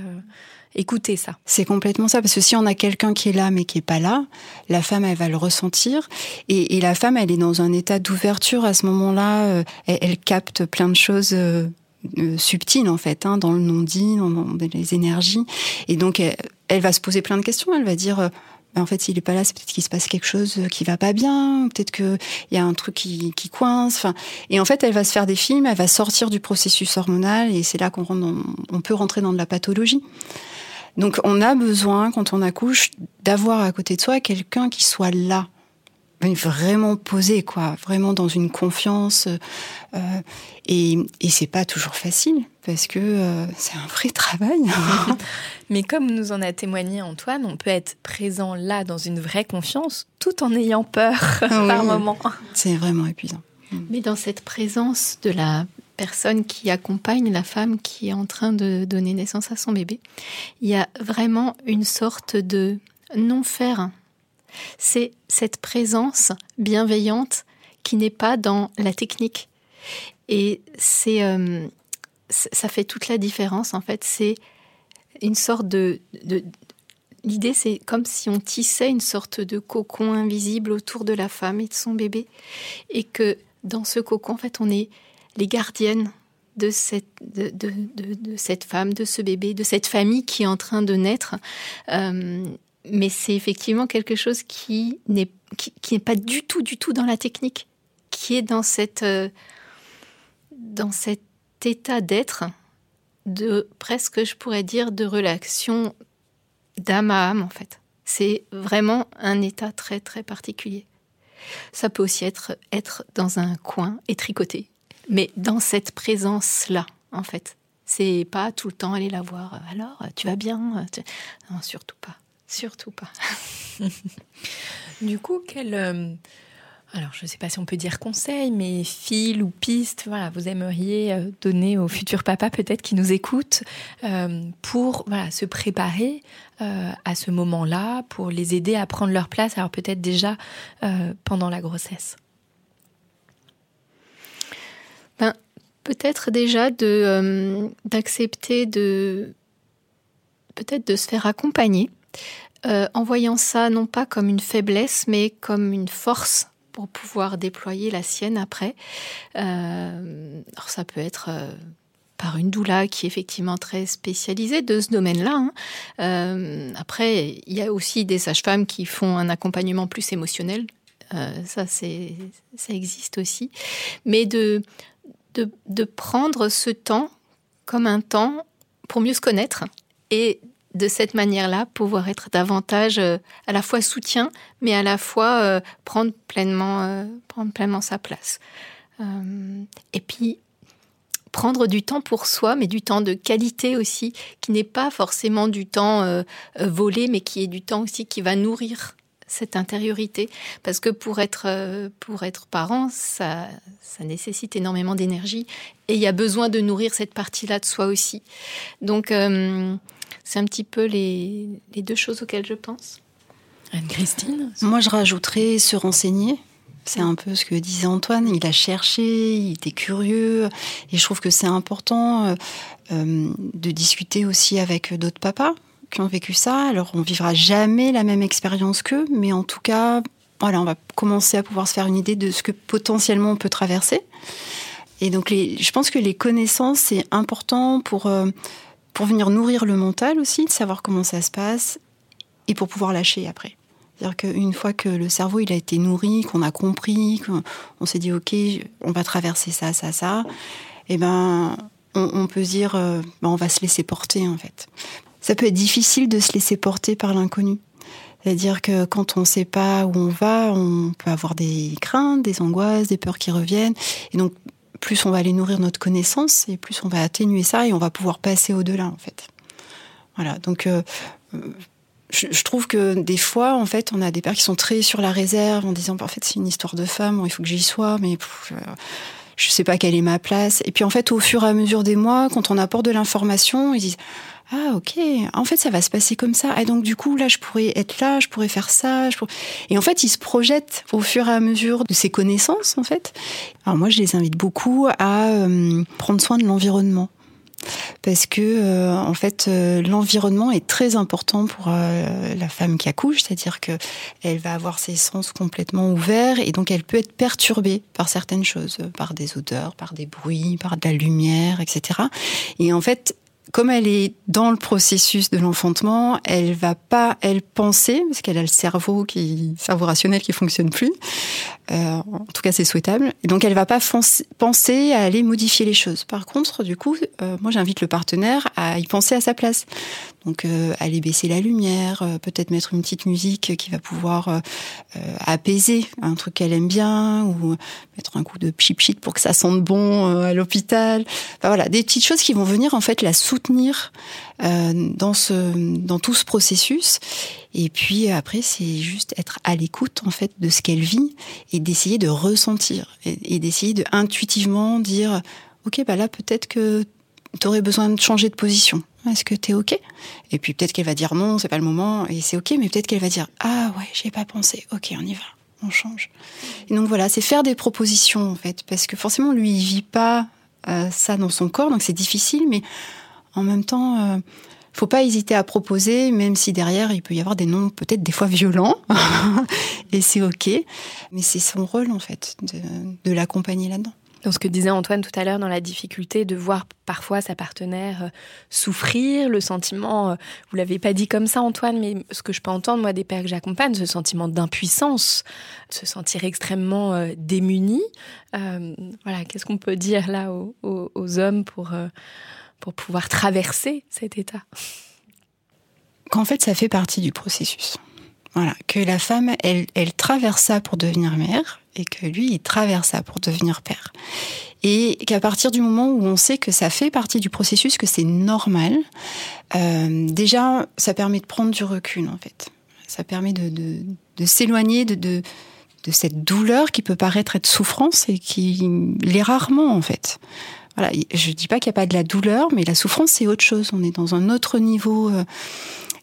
écouter ça. C'est complètement ça, parce que si on a quelqu'un qui est là mais qui est pas là, la femme elle va le ressentir, et, la femme elle est dans un état d'ouverture à ce moment-là, euh, elle, capte plein de choses. Euh, euh, subtiles en fait, hein, dans le non-dit, dans, les énergies, et donc elle, va se poser plein de questions. Elle va dire ben, en fait, s'il est pas là, c'est peut-être qu'il se passe quelque chose qui va pas bien, peut-être qu'il y a un truc qui, coince. Et en fait, elle va se faire des films, elle va sortir du processus hormonal, et c'est là qu'on on peut rentrer dans de la pathologie. Donc on a besoin, quand on accouche, d'avoir à côté de soi quelqu'un qui soit là, vraiment posé, quoi, vraiment dans une confiance. Euh, et, et c'est pas toujours facile parce que euh, c'est un vrai travail. (laughs) Mais comme nous en a témoigné Antoine, on peut être présent là dans une vraie confiance tout en ayant peur (laughs) par moment. C'est vraiment épuisant. Mais dans cette présence de la personne qui accompagne la femme qui est en train de donner naissance à son bébé. Il y a vraiment une sorte de non-faire. C'est cette présence bienveillante qui n'est pas dans la technique. Et c'est, euh, ça fait toute la différence en fait. C'est une sorte de, de L'idée, c'est comme si on tissait une sorte de cocon invisible autour de la femme et de son bébé, et que dans ce cocon, en fait, on est les gardiennes de cette, femme, de ce bébé, de cette famille qui est en train de naître. Euh, mais c'est effectivement quelque chose qui n'est qui, n'est pas du tout, du tout dans la technique, qui est dans cette euh, dans cet état d'être de presque, je pourrais dire, de relation d'âme à âme en fait. C'est vraiment un état très très particulier. Ça peut aussi être être dans un coin et tricoter mais dans cette présence-là, en fait. C'est pas tout le temps aller la voir. Alors, tu vas bien Non, surtout pas. Surtout pas. (laughs) du coup, quel. Euh, alors, je ne sais pas si on peut dire conseil, mais fil ou piste, voilà, vous aimeriez euh, donner aux futurs papas peut-être qui nous écoutent euh, pour voilà, se préparer à ce moment-là, pour les aider à prendre leur place, alors peut-être déjà pendant la grossesse ben, Peut-être déjà de euh, d'accepter de peut-être de se faire accompagner euh, en voyant ça non pas comme une faiblesse mais comme une force pour pouvoir déployer la sienne après. Euh, alors ça peut être par une doula qui est effectivement très spécialisée de ce domaine-là. Hein. après, il y a aussi des sages-femmes qui font un accompagnement plus émotionnel. ça, c'est, ça existe aussi. Mais de, de, prendre ce temps comme un temps pour mieux se connaître et de cette manière-là pouvoir être davantage euh, à la fois soutien, mais à la fois euh, prendre pleinement, euh, prendre pleinement sa place. et puis prendre du temps pour soi, mais du temps de qualité aussi, qui n'est pas forcément du temps volé, mais qui est du temps aussi qui va nourrir cette intériorité parce que pour être euh, pour être parent ça ça nécessite énormément d'énergie et il y a besoin de nourrir cette partie-là de soi aussi donc euh, c'est un petit peu les, les, deux choses auxquelles je pense Anne-Christine Moi, je rajouterais se renseigner. C'est un peu ce que disait Antoine. Il a cherché, il était curieux. Et je trouve que c'est important euh, de discuter aussi avec d'autres papas qui ont vécu ça. Alors, on vivra jamais la même expérience qu'eux, mais en tout cas, voilà, on va commencer à pouvoir se faire une idée de ce que potentiellement on peut traverser. Et donc, je pense que les connaissances, c'est important pour, euh, pour venir nourrir le mental aussi, de savoir comment ça se passe, et pour pouvoir lâcher après. C'est-à-dire qu'une fois que le cerveau il a été nourri, qu'on a compris, qu'on s'est dit ok, on va traverser ça, ça, ça, et eh ben on, on peut dire euh, ben, on va se laisser porter en fait. Ça peut être difficile de se laisser porter par l'inconnu. C'est-à-dire que quand on ne sait pas où on va, on peut avoir des craintes, des angoisses, des peurs qui reviennent. Et donc, plus on va aller nourrir notre connaissance, et plus on va atténuer ça, et on va pouvoir passer au-delà, en fait. Voilà. Donc, euh, je, trouve que des fois, en fait, on a des pères qui sont très sur la réserve en disant, en fait, c'est une histoire de femme, il faut que j'y sois, mais je, je sais pas quelle est ma place. Et puis, en fait, au fur et à mesure des mois, quand on apporte de l'information, ils disent, ah ok, en fait ça va se passer comme ça. Et donc du coup là je pourrais être là, je pourrais faire ça. Et en fait ils se projettent au fur et à mesure de ces connaissances en fait. Alors moi je les invite beaucoup à euh, prendre soin de l'environnement parce que euh, en fait euh, l'environnement est très important pour la femme qui accouche, c'est-à-dire que elle va avoir ses sens complètement ouverts et donc elle peut être perturbée par certaines choses, par des odeurs, par des bruits, par de la lumière, etc. Et en fait comme elle est dans le processus de l'enfantement, elle va pas, elle penser, parce qu'elle a le cerveau qui, cerveau rationnel qui fonctionne plus. Euh, en tout cas, c'est souhaitable. Et donc, elle va pas penser à aller modifier les choses. Par contre, du coup, euh, moi, j'invite le partenaire à y penser à sa place. Donc, euh, aller baisser la lumière, euh, peut-être mettre une petite musique qui va pouvoir euh, apaiser un truc qu'elle aime bien, ou mettre un coup de chip chip pour que ça sente bon à l'hôpital. Enfin, voilà, des petites choses qui vont venir en fait la soutenir dans tout ce processus. Et puis après, c'est juste être à l'écoute en fait de ce qu'elle vit et d'essayer de ressentir et, et d'essayer de intuitivement dire, ok, bah là peut-être que tu aurais besoin de changer de position. Est-ce que tu es OK? Et puis peut-être qu'elle va dire non, c'est pas le moment, et c'est OK, mais peut-être qu'elle va dire ah ouais, j'ai pas pensé, OK, on y va, on change. Et donc voilà, c'est faire des propositions en fait, parce que forcément lui, il vit pas euh, ça dans son corps, donc c'est difficile, mais en même temps, euh, faut pas hésiter à proposer, même si derrière il peut y avoir des noms peut-être des fois violents, (laughs) et c'est OK, mais c'est son rôle en fait de l'accompagner là-dedans dans ce que disait Antoine tout à l'heure, dans la difficulté de voir parfois sa partenaire euh, souffrir, le sentiment, euh, vous l'avez pas dit comme ça Antoine, mais ce que je peux entendre moi des pères que j'accompagne, ce sentiment d'impuissance, se sentir extrêmement euh, démuni. voilà, qu'est-ce qu'on peut dire là aux, hommes pour, pour pouvoir traverser cet état? Qu'en fait, ça fait partie du processus. Voilà, que la femme, elle, elle traverse ça pour devenir mère, et que lui, il traverse ça pour devenir père. Et qu'à partir du moment où on sait que ça fait partie du processus, que c'est normal, euh, déjà, ça permet de prendre du recul, en fait. Ça permet de, de, de s'éloigner de, de, de, cette douleur qui peut paraître être souffrance et qui l'est rarement, en fait. Voilà, je dis pas qu'il n'y a pas de la douleur, mais la souffrance, c'est autre chose. On est dans un autre niveau. Euh,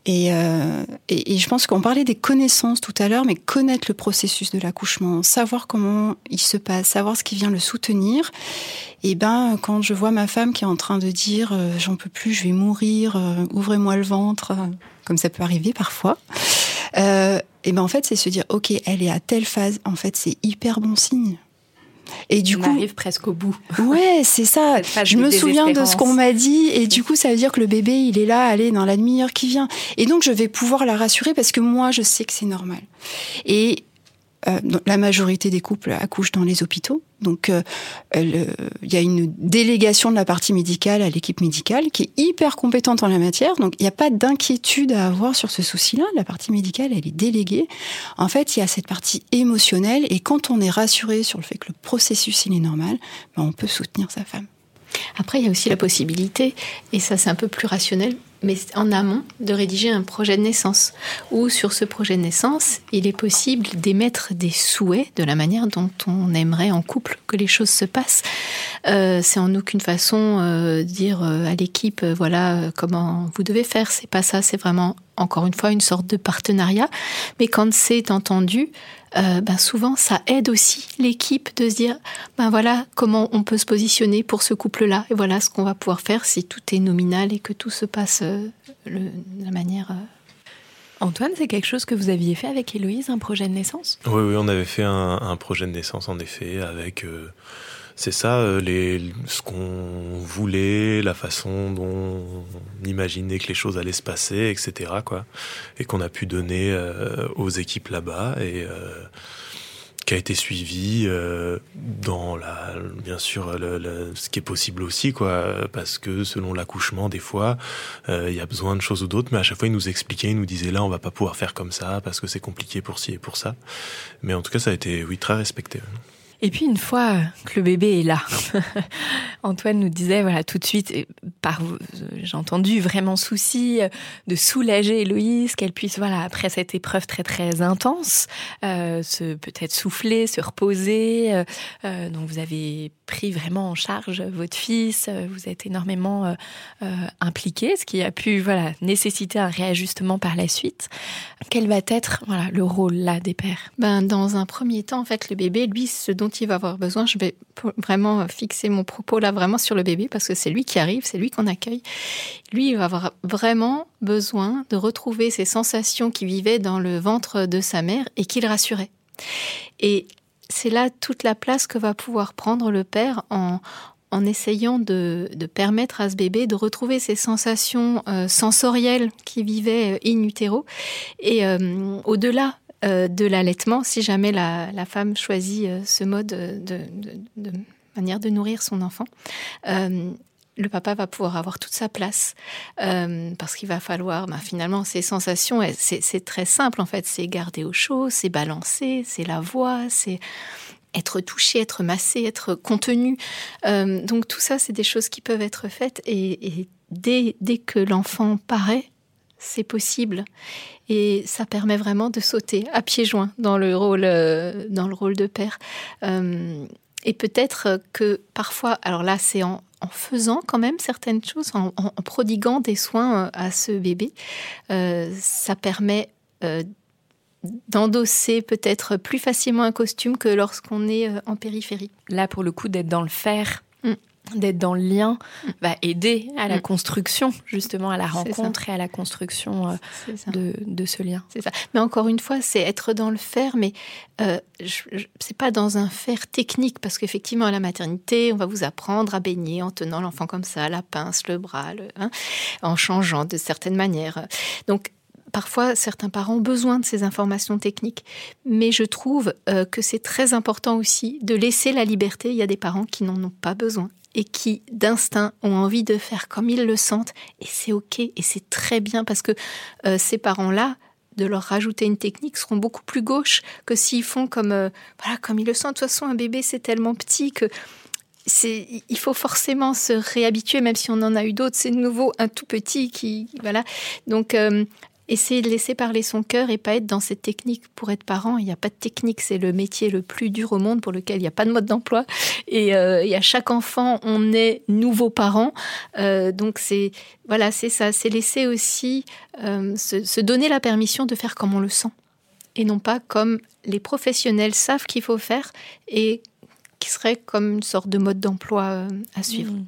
euh, et, et, je pense qu'on parlait des connaissances tout à l'heure, mais connaître le processus de l'accouchement, savoir comment il se passe, savoir ce qui vient le soutenir. Et ben, quand je vois ma femme qui est en train de dire euh, j'en peux plus, je vais mourir, euh, ouvrez-moi le ventre, comme ça peut arriver parfois. et ben en fait, c'est se dire ok, elle est à telle phase. En fait, c'est hyper bon signe. Et du On coup, arrive presque au bout. Ouais, c'est ça. (laughs) Je me souviens de ce qu'on m'a dit, et du coup, ça veut dire que le bébé, il est là, allez, dans la demi-heure qui vient. Et donc, je vais pouvoir la rassurer parce que moi, je sais que c'est normal. Et euh, la majorité des couples accouchent dans les hôpitaux. Donc, euh, il y a une délégation de la partie médicale à l'équipe médicale qui est hyper compétente en la matière. Donc, il n'y a pas d'inquiétude à avoir sur ce souci-là. La partie médicale, elle est déléguée. En fait, il y a cette partie émotionnelle. Et quand on est rassuré sur le fait que le processus, il est normal, ben, on peut soutenir sa femme. Après, il y a aussi la possibilité, et ça c'est un peu plus rationnel, mais en amont, de rédiger un projet de naissance. Ou sur ce projet de naissance, il est possible d'émettre des souhaits de la manière dont on aimerait en couple que les choses se passent. Euh, c'est en aucune façon euh, dire euh, à l'équipe, voilà comment vous devez faire. C'est pas ça. C'est vraiment encore une fois une sorte de partenariat. Mais quand c'est entendu, euh, ben souvent ça aide aussi l'équipe de se dire ben voilà comment on peut se positionner pour ce couple-là et voilà ce qu'on va pouvoir faire si tout est nominal et que tout se passe euh, le, de la manière. euh, Antoine, c'est quelque chose que vous aviez fait avec Héloïse, un projet de naissance? Oui, oui, on avait fait un, un projet de naissance en effet avec. C'est ça, euh, ce qu'on voulait, la façon dont on imaginait que les choses allaient se passer, etc. Et qu'on a pu donner euh, aux équipes là-bas et euh, qui a été suivi dans la, bien sûr, ce qui est possible aussi, parce que selon l'accouchement, des fois, il y a besoin de choses ou d'autres, mais à chaque fois, il nous expliquait, il nous disait là, on va pas pouvoir faire comme ça parce que c'est compliqué pour ci et pour ça. Mais en tout cas, ça a été, oui, très respecté. Et puis une fois que le bébé est là, (laughs) Antoine nous disait voilà tout de suite, par euh, j'ai entendu vraiment souci euh, de soulager Héloïse, qu'elle puisse voilà après cette épreuve très très intense, euh, se peut-être souffler, se reposer. euh, euh, donc vous avez pris vraiment en charge votre fils, euh, vous êtes énormément euh, euh, impliqué, ce qui a pu voilà nécessiter un réajustement par la suite. Quel va être voilà le rôle là des pères? Ben, dans un premier temps, en fait, le bébé, lui, ce dont il va avoir besoin, je vais vraiment fixer mon propos là vraiment sur le bébé parce que c'est lui qui arrive, c'est lui qu'on accueille. Lui, il va avoir vraiment besoin de retrouver ces sensations qu'il vivait dans le ventre de sa mère et qui le rassuraient. Et c'est là toute la place que va pouvoir prendre le père en, en essayant de, de permettre à ce bébé de retrouver ces sensations euh, sensorielles qu'il vivait euh, in utero. Et euh, au-delà de l'allaitement, si jamais la, la femme choisit ce mode de, manière de nourrir son enfant, le papa va pouvoir avoir toute sa place euh, parce qu'il va falloir, ben, finalement, ces sensations, c'est très simple en fait, c'est garder au chaud, c'est balancer, c'est la voix, c'est être touché, être massé, être contenu. Euh, donc tout ça, c'est des choses qui peuvent être faites et, dès, dès que l'enfant paraît, c'est possible. Et ça permet vraiment de sauter à pieds joints dans le rôle, euh, dans le rôle de père. Et peut-être que parfois, alors là, c'est en, en faisant quand même certaines choses, en, en- en prodiguant des soins euh, à ce bébé, euh, ça permet euh, d'endosser peut-être plus facilement un costume que lorsqu'on est en périphérie. là pour le coup d'être dans le faire, Mm. D'être dans le lien, va aider à la Mm. construction, justement à la rencontre et à la construction euh, de, de ce lien. C'est ça. Mais encore une fois, c'est être dans le faire, mais euh, c'est pas dans un faire technique, parce qu'effectivement, à la maternité, on va vous apprendre à baigner en tenant l'enfant comme ça, la pince, le bras, le, hein, en changeant de certaines manières. Donc, parfois, certains parents ont besoin de ces informations techniques, mais je trouve euh, que c'est très important aussi de laisser la liberté. Il y a des parents qui n'en ont pas besoin et qui, d'instinct, ont envie de faire comme ils le sentent, et c'est ok, et c'est très bien, parce que euh, ces parents-là, de leur rajouter une technique seront beaucoup plus gauches que s'ils font comme euh, voilà comme ils le sentent. De toute façon, un bébé c'est tellement petit que il faut forcément se réhabituer, même si on en a eu d'autres. C'est de nouveau un tout petit qui voilà. Donc euh, essayer de laisser parler son cœur et pas être dans cette technique pour être parent. Il n'y a pas de technique, c'est le métier le plus dur au monde pour lequel il n'y a pas de mode d'emploi. Et, euh, et à chaque enfant, on est nouveau parent. Euh, donc c'est voilà, c'est ça, c'est laisser aussi euh, se, donner la permission de faire comme on le sent et non pas comme les professionnels savent qu'il faut faire et qui serait comme une sorte de mode d'emploi euh, à suivre. Mm.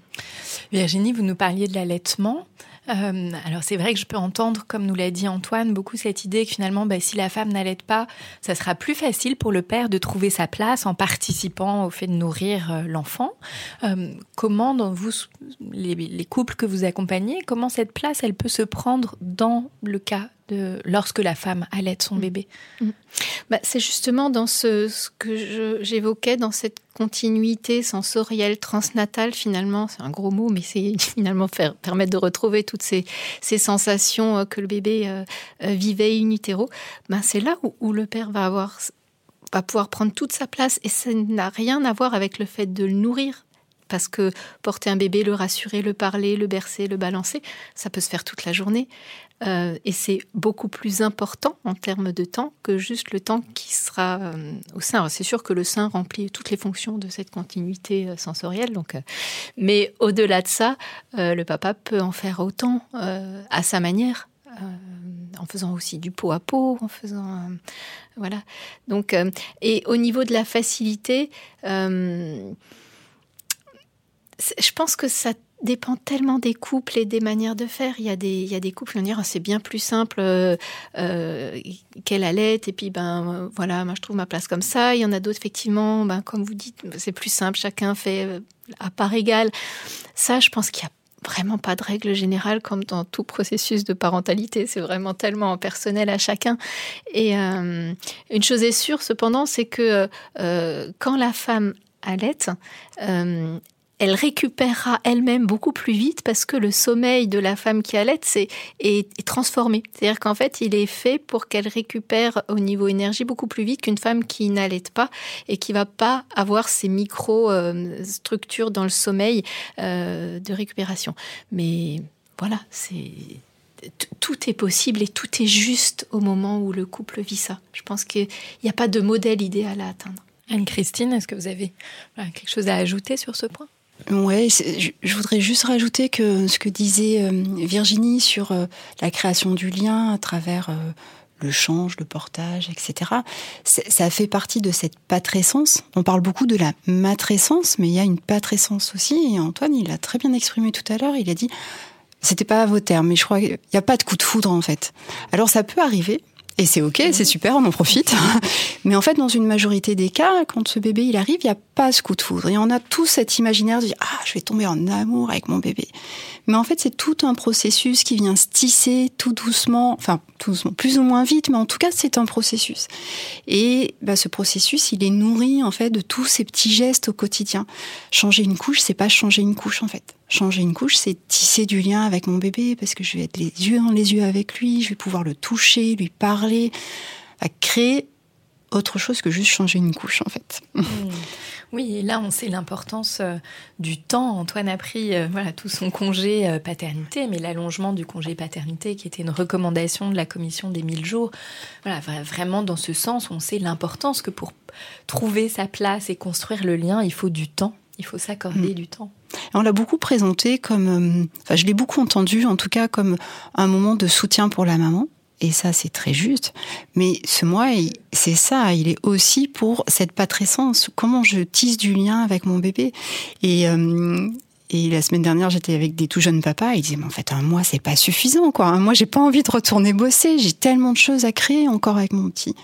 Virginie, vous nous parliez de l'allaitement. Euh, alors c'est vrai que je peux entendre, comme nous l'a dit Antoine, beaucoup cette idée que finalement, bah, si la femme n'allaite pas, ça sera plus facile pour le père de trouver sa place en participant au fait de nourrir euh, l'enfant. Euh, comment, dans vous, les, les couples que vous accompagnez, comment cette place, elle peut se prendre dans le cas de lorsque la femme allaite son bébé Bah, c'est justement dans ce, ce que j'évoquais, dans cette continuité sensorielle transnatale, finalement, c'est un gros mot, mais c'est (laughs) finalement faire, permettre de retrouver toutes ces, ces sensations euh, que le bébé euh, euh, vivait in utero. Ben, c'est là où, où le père va avoir va pouvoir prendre toute sa place et ça n'a rien à voir avec le fait de le nourrir. Parce que porter un bébé, le rassurer, le parler, le bercer, le balancer, ça peut se faire toute la journée. Euh, et c'est beaucoup plus important en termes de temps que juste le temps qui sera euh, au sein. C'est sûr que le sein remplit toutes les fonctions de cette continuité euh, sensorielle. Donc, mais au-delà de ça, le papa peut en faire autant à sa manière. en faisant aussi du pot à pot, en faisant voilà. Donc et au niveau de la facilité, je pense que ça dépend tellement des couples et des manières de faire. Il y a des, couples qui vont dire c'est bien plus simple euh, euh, qu'elle allait et puis ben voilà, moi je trouve ma place comme ça. Il y en a d'autres effectivement, ben comme vous dites, c'est plus simple, chacun fait euh, à part égale. Ça, je pense qu'il y a vraiment pas de règle générale comme dans tout processus de parentalité. C'est vraiment tellement personnel à chacun. Et une chose est sûre, cependant, c'est que quand la femme allait, elle récupérera elle-même beaucoup plus vite parce que le sommeil de la femme qui allait est, transformé. C'est-à-dire qu'en fait, il est fait pour qu'elle récupère au niveau énergie beaucoup plus vite qu'une femme qui n'allait pas et qui va pas avoir ces micro-structures euh, dans le sommeil euh, de récupération. Mais voilà, c'est tout est possible et tout est juste au moment où le couple vit ça. Je pense qu'il n'y a pas de modèle idéal à atteindre. Anne-Christine, est-ce que vous avez quelque chose à ajouter sur ce point? Ouais, je voudrais juste rajouter que ce que disait euh, Virginie sur euh, la création du lien à travers euh, le change, le portage, etc. Ça fait partie de cette patrescence. On parle beaucoup de la matrescence, mais il y a une patrescence aussi. Et Antoine, il l'a très bien exprimé tout à l'heure. Il a dit, c'était pas à vos termes, mais je crois qu'il n'y a pas de coup de foudre en fait. Alors ça peut arriver, et c'est ok, c'est super, on en profite. (laughs) Mais en fait, dans une majorité des cas, quand ce bébé il arrive, il n'y a pas ce coup de foudre. Et on a tout cet imaginaire de dire ah je vais tomber en amour avec mon bébé. Mais en fait, c'est tout un processus qui vient se tisser tout doucement, enfin tout doucement, plus ou moins vite, mais en tout cas c'est un processus. Et bah, ce processus, il est nourri en fait de tous ces petits gestes au quotidien. Changer une couche, c'est pas changer une couche en fait. Changer une couche, c'est tisser du lien avec mon bébé parce que je vais être les yeux dans les yeux avec lui, je vais pouvoir le toucher, lui parler, à créer autre chose que juste changer une couche en fait. (laughs) Oui, et là on sait l'importance euh, du temps. Antoine a pris euh, voilà tout son congé euh, paternité, mais l'allongement du congé paternité qui était une recommandation de la commission des 1000 jours. Voilà, vraiment dans ce sens, on sait l'importance que pour trouver sa place et construire le lien, il faut du temps. Il faut s'accorder mm. du temps. On l'a beaucoup présenté comme, enfin, je l'ai beaucoup entendu en tout cas comme un moment de soutien pour la maman. Et ça, c'est très juste. Mais ce mois, c'est ça. Il est aussi pour cette patrescence. Comment je tisse du lien avec mon bébé? Et, euh, et la semaine dernière, j'étais avec des tout jeunes papas. Ils disaient, mais en fait, un mois, c'est pas suffisant, quoi. Un mois, j'ai pas envie de retourner bosser. J'ai tellement de choses à créer encore avec mon petit.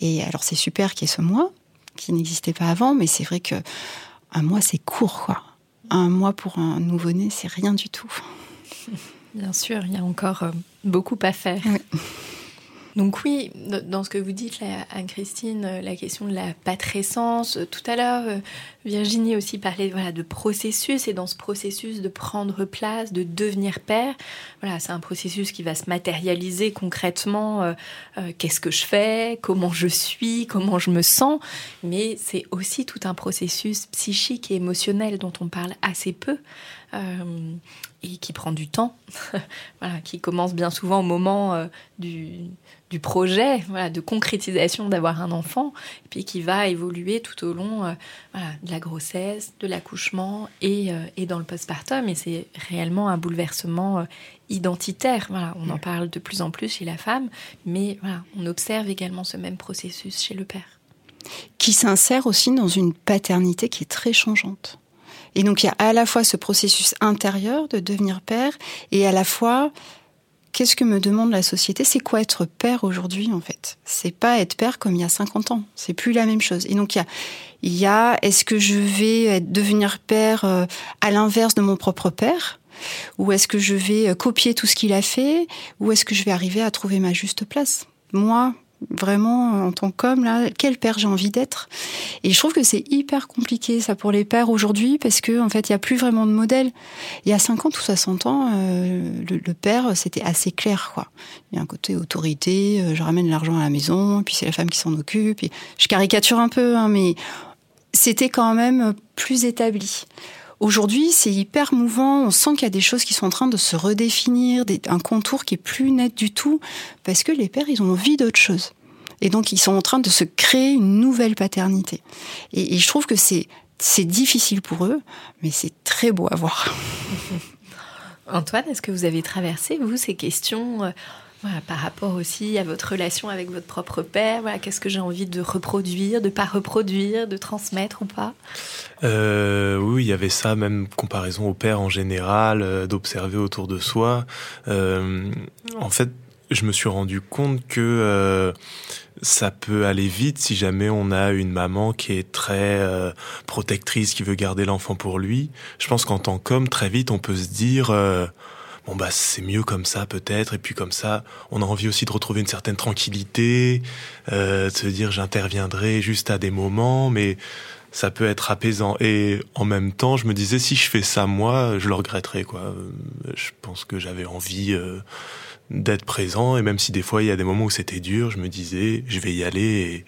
Et alors, c'est super qu'il y ait ce mois, qui n'existait pas avant. Mais c'est vrai que un mois, c'est court, quoi. Un mois pour un nouveau-né, c'est rien du tout. Bien sûr, il y a encore euh, beaucoup à faire. Donc oui, dans ce que vous dites, Anne-Christine, euh, la question de la patrescence, euh, tout à l'heure, Virginie aussi parlait de processus, et dans ce processus de prendre place, de devenir père, voilà, c'est un processus qui va se matérialiser concrètement, qu'est-ce que je fais, comment je suis, comment je me sens, mais c'est aussi tout un processus psychique et émotionnel dont on parle assez peu et qui prend du temps, (laughs) voilà, qui commence bien souvent au moment euh, du, du, projet, voilà, de concrétisation d'avoir un enfant, et puis qui va évoluer tout au long euh, voilà, de la grossesse, de l'accouchement et, euh, et, dans le postpartum. Et c'est réellement un bouleversement identitaire. Voilà, on en parle de plus en plus chez la femme, mais voilà, on observe également ce même processus chez le père. Qui s'insère aussi dans une paternité qui est très changeante. Et donc il y a à la fois ce processus intérieur de devenir père et à la fois qu'est-ce que me demande la société? C'est quoi être père aujourd'hui en fait? C'est pas être père comme il y a 50 ans. C'est plus la même chose. Et donc il y a, il y a est-ce que je vais devenir père euh, à l'inverse de mon propre père? Ou est-ce que je vais euh, copier tout ce qu'il a fait? Ou est-ce que je vais arriver à trouver ma juste place? Moi, vraiment en tant qu'homme là quel père j'ai envie d'être. Et je trouve que c'est hyper compliqué ça pour les pères aujourd'hui parce que en fait il y a plus vraiment de modèle il y a 50 ou 60 ans euh, le, père c'était assez clair quoi. Il y a un côté autorité euh, je ramène l'argent à la maison puis c'est la femme qui s'en occupe et je caricature un peu hein, mais c'était quand même plus établi Aujourd'hui, c'est hyper mouvant. On sent qu'il y a des choses qui sont en train de se redéfinir, un contour qui est plus net du tout, parce que les pères, ils ont envie d'autre chose. Et donc, ils sont en train de se créer une nouvelle paternité. Et, je trouve que c'est difficile pour eux, mais c'est très beau à voir. (laughs) Antoine, est-ce que vous avez traversé, vous, ces questions euh, par rapport aussi à votre relation avec votre propre père voilà, Qu'est-ce que j'ai envie de reproduire, de pas reproduire, de transmettre ou pas? Euh, Oui, il y avait ça, même comparaison au père en général, euh, d'observer autour de soi. en fait, je me suis rendu compte que ça peut aller vite si jamais on a une maman qui est très euh, protectrice, qui veut garder l'enfant pour lui. Je pense qu'en tant qu'homme, très vite, on peut se dire euh, bon bah c'est mieux comme ça peut-être, et puis comme ça, on a envie aussi de retrouver une certaine tranquillité, euh, de se dire j'interviendrai juste à des moments, mais ça peut être apaisant. Et en même temps, je me disais si je fais ça moi, je le regretterai quoi. Je pense que j'avais envie d'être présent. Et même si des fois il y a des moments où c'était dur, je me disais, je vais y aller. Et,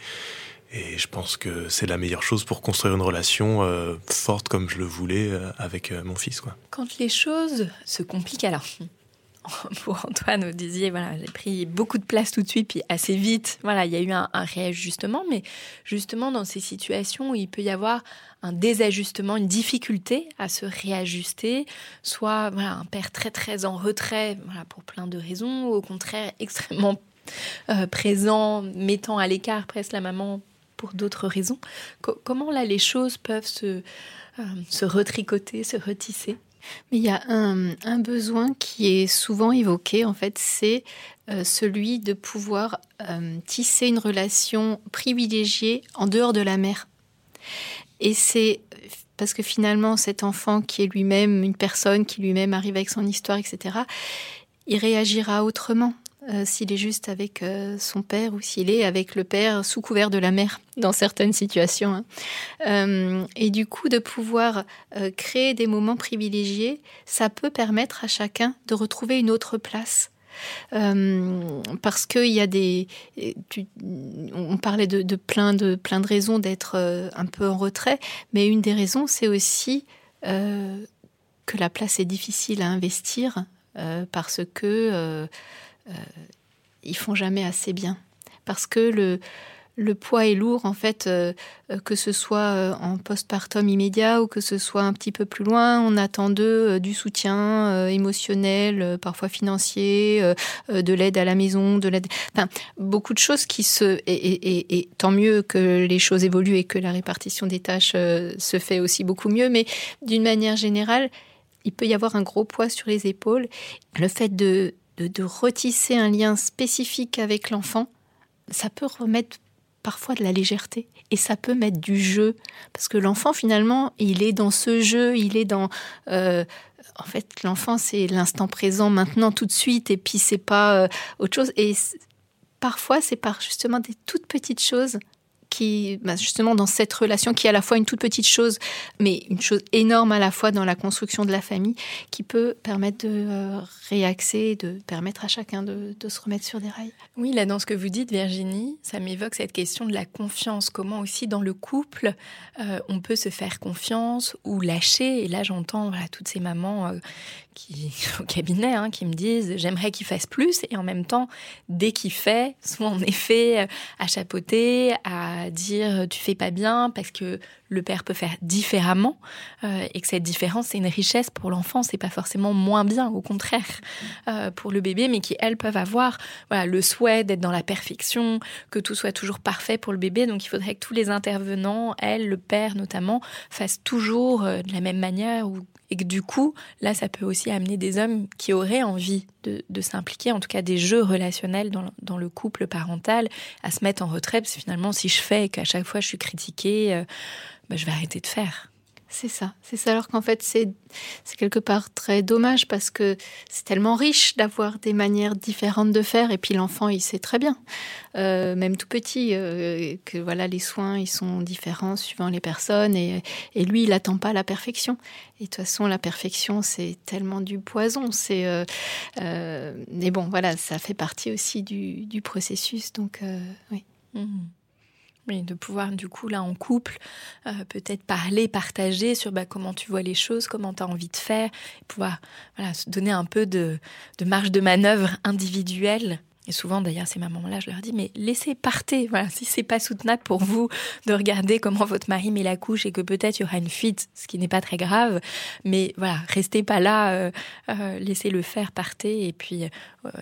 et je pense que c'est la meilleure chose pour construire une relation euh, forte comme je le voulais euh, avec euh, mon fils. Quoi. Quand les choses se compliquent, alors (laughs) pour Antoine, vous disiez, voilà, j'ai pris beaucoup de place tout de suite, puis assez vite, voilà, il y a eu un, réajustement, mais justement dans ces situations où il peut y avoir un désajustement, une difficulté à se réajuster, soit voilà, un père très très en retrait, voilà, pour plein de raisons, ou au contraire (laughs) extrêmement présent, mettant à l'écart presque la maman pour d'autres raisons. comment là les choses peuvent se, euh, se retricoter, se retisser? Mais il y a un, besoin qui est souvent évoqué, en fait, c'est euh, celui de pouvoir euh, tisser une relation privilégiée en dehors de la mère. Et c'est parce que finalement, cet enfant qui est lui-même une personne, qui lui-même arrive avec son histoire, etc., il réagira autrement. Euh, s'il est juste avec euh, son père ou s'il est avec le père sous couvert de la mère dans certaines situations. Hein. Euh, et du coup, de pouvoir créer des moments privilégiés, ça peut permettre à chacun de retrouver une autre place. parce qu'il y a des, on parlait de, plein de plein de raisons d'être un peu en retrait, mais une des raisons, c'est aussi que la place est difficile à investir parce que ils font jamais assez bien. Parce que le, le poids est lourd, en fait, euh, euh, que ce soit en postpartum immédiat ou que ce soit un petit peu plus loin. On attend d'eux du soutien émotionnel, parfois financier, de l'aide à la maison, de l'aide. Enfin, beaucoup de choses qui se. Et, et, tant mieux que les choses évoluent et que la répartition des tâches se fait aussi beaucoup mieux. Mais d'une manière générale, il peut y avoir un gros poids sur les épaules. Le fait de de, retisser un lien spécifique avec l'enfant, ça peut remettre parfois de la légèreté et ça peut mettre du jeu. Parce que l'enfant finalement il est dans ce jeu il est dans euh, en fait l'enfant c'est l'instant présent maintenant tout de suite et puis c'est pas euh, autre chose. Et parfois c'est par justement des toutes petites choses qui, bah, justement, dans cette relation qui est à la fois une toute petite chose, mais une chose énorme à la fois dans la construction de la famille, qui peut permettre de euh, réaxer, de permettre à chacun de, se remettre sur des rails. Oui, là, dans ce que vous dites, Virginie, ça m'évoque cette question de la confiance. Comment aussi, dans le couple, euh, on peut se faire confiance ou lâcher. Et là, j'entends toutes ces mamans euh, (laughs) au cabinet hein, qui me disent j'aimerais qu'il fasse plus. Et en même temps, dès qu'il fait, soit en effet à chapeauter, à dire tu fais pas bien parce que le père peut faire différemment euh, et que cette différence c'est une richesse pour l'enfant, c'est pas forcément moins bien, au contraire euh, pour le bébé, mais qui elles peuvent avoir le souhait d'être dans la perfection, que tout soit toujours parfait pour le bébé. Donc il faudrait que tous les intervenants, elle, le père notamment, fassent toujours euh, de la même manière ou et que du coup, là, ça peut aussi amener des hommes qui auraient envie de, s'impliquer, en tout cas des jeux relationnels dans, le couple parental, à se mettre en retrait, parce que finalement, si je fais et qu'à chaque fois je suis critiquée, euh, bah, je vais arrêter de faire. C'est ça, c'est ça. Alors qu'en fait, c'est quelque part très dommage parce que c'est tellement riche d'avoir des manières différentes de faire. Et puis l'enfant, il sait très bien, euh, même tout petit, euh, que voilà, les soins, ils sont différents suivant les personnes. Et, lui, il n'attend pas la perfection. Et de toute façon, la perfection, c'est tellement du poison. Euh, mais bon, voilà, ça fait partie aussi du, du processus. Donc, oui. Mmh. Oui, de pouvoir du coup là en couple euh, peut-être parler, partager sur bah, comment tu vois les choses, comment tu as envie de faire, pouvoir voilà, se donner un peu de, de marge de manœuvre individuelle et souvent, d'ailleurs, ces mamans-là, je leur dis, mais laissez partir. Voilà, si c'est pas soutenable pour vous de regarder comment votre mari met la couche et que peut-être il y aura une fuite, ce qui n'est pas très grave, mais voilà, restez pas là, euh, euh, laissez-le faire, partez. Et puis,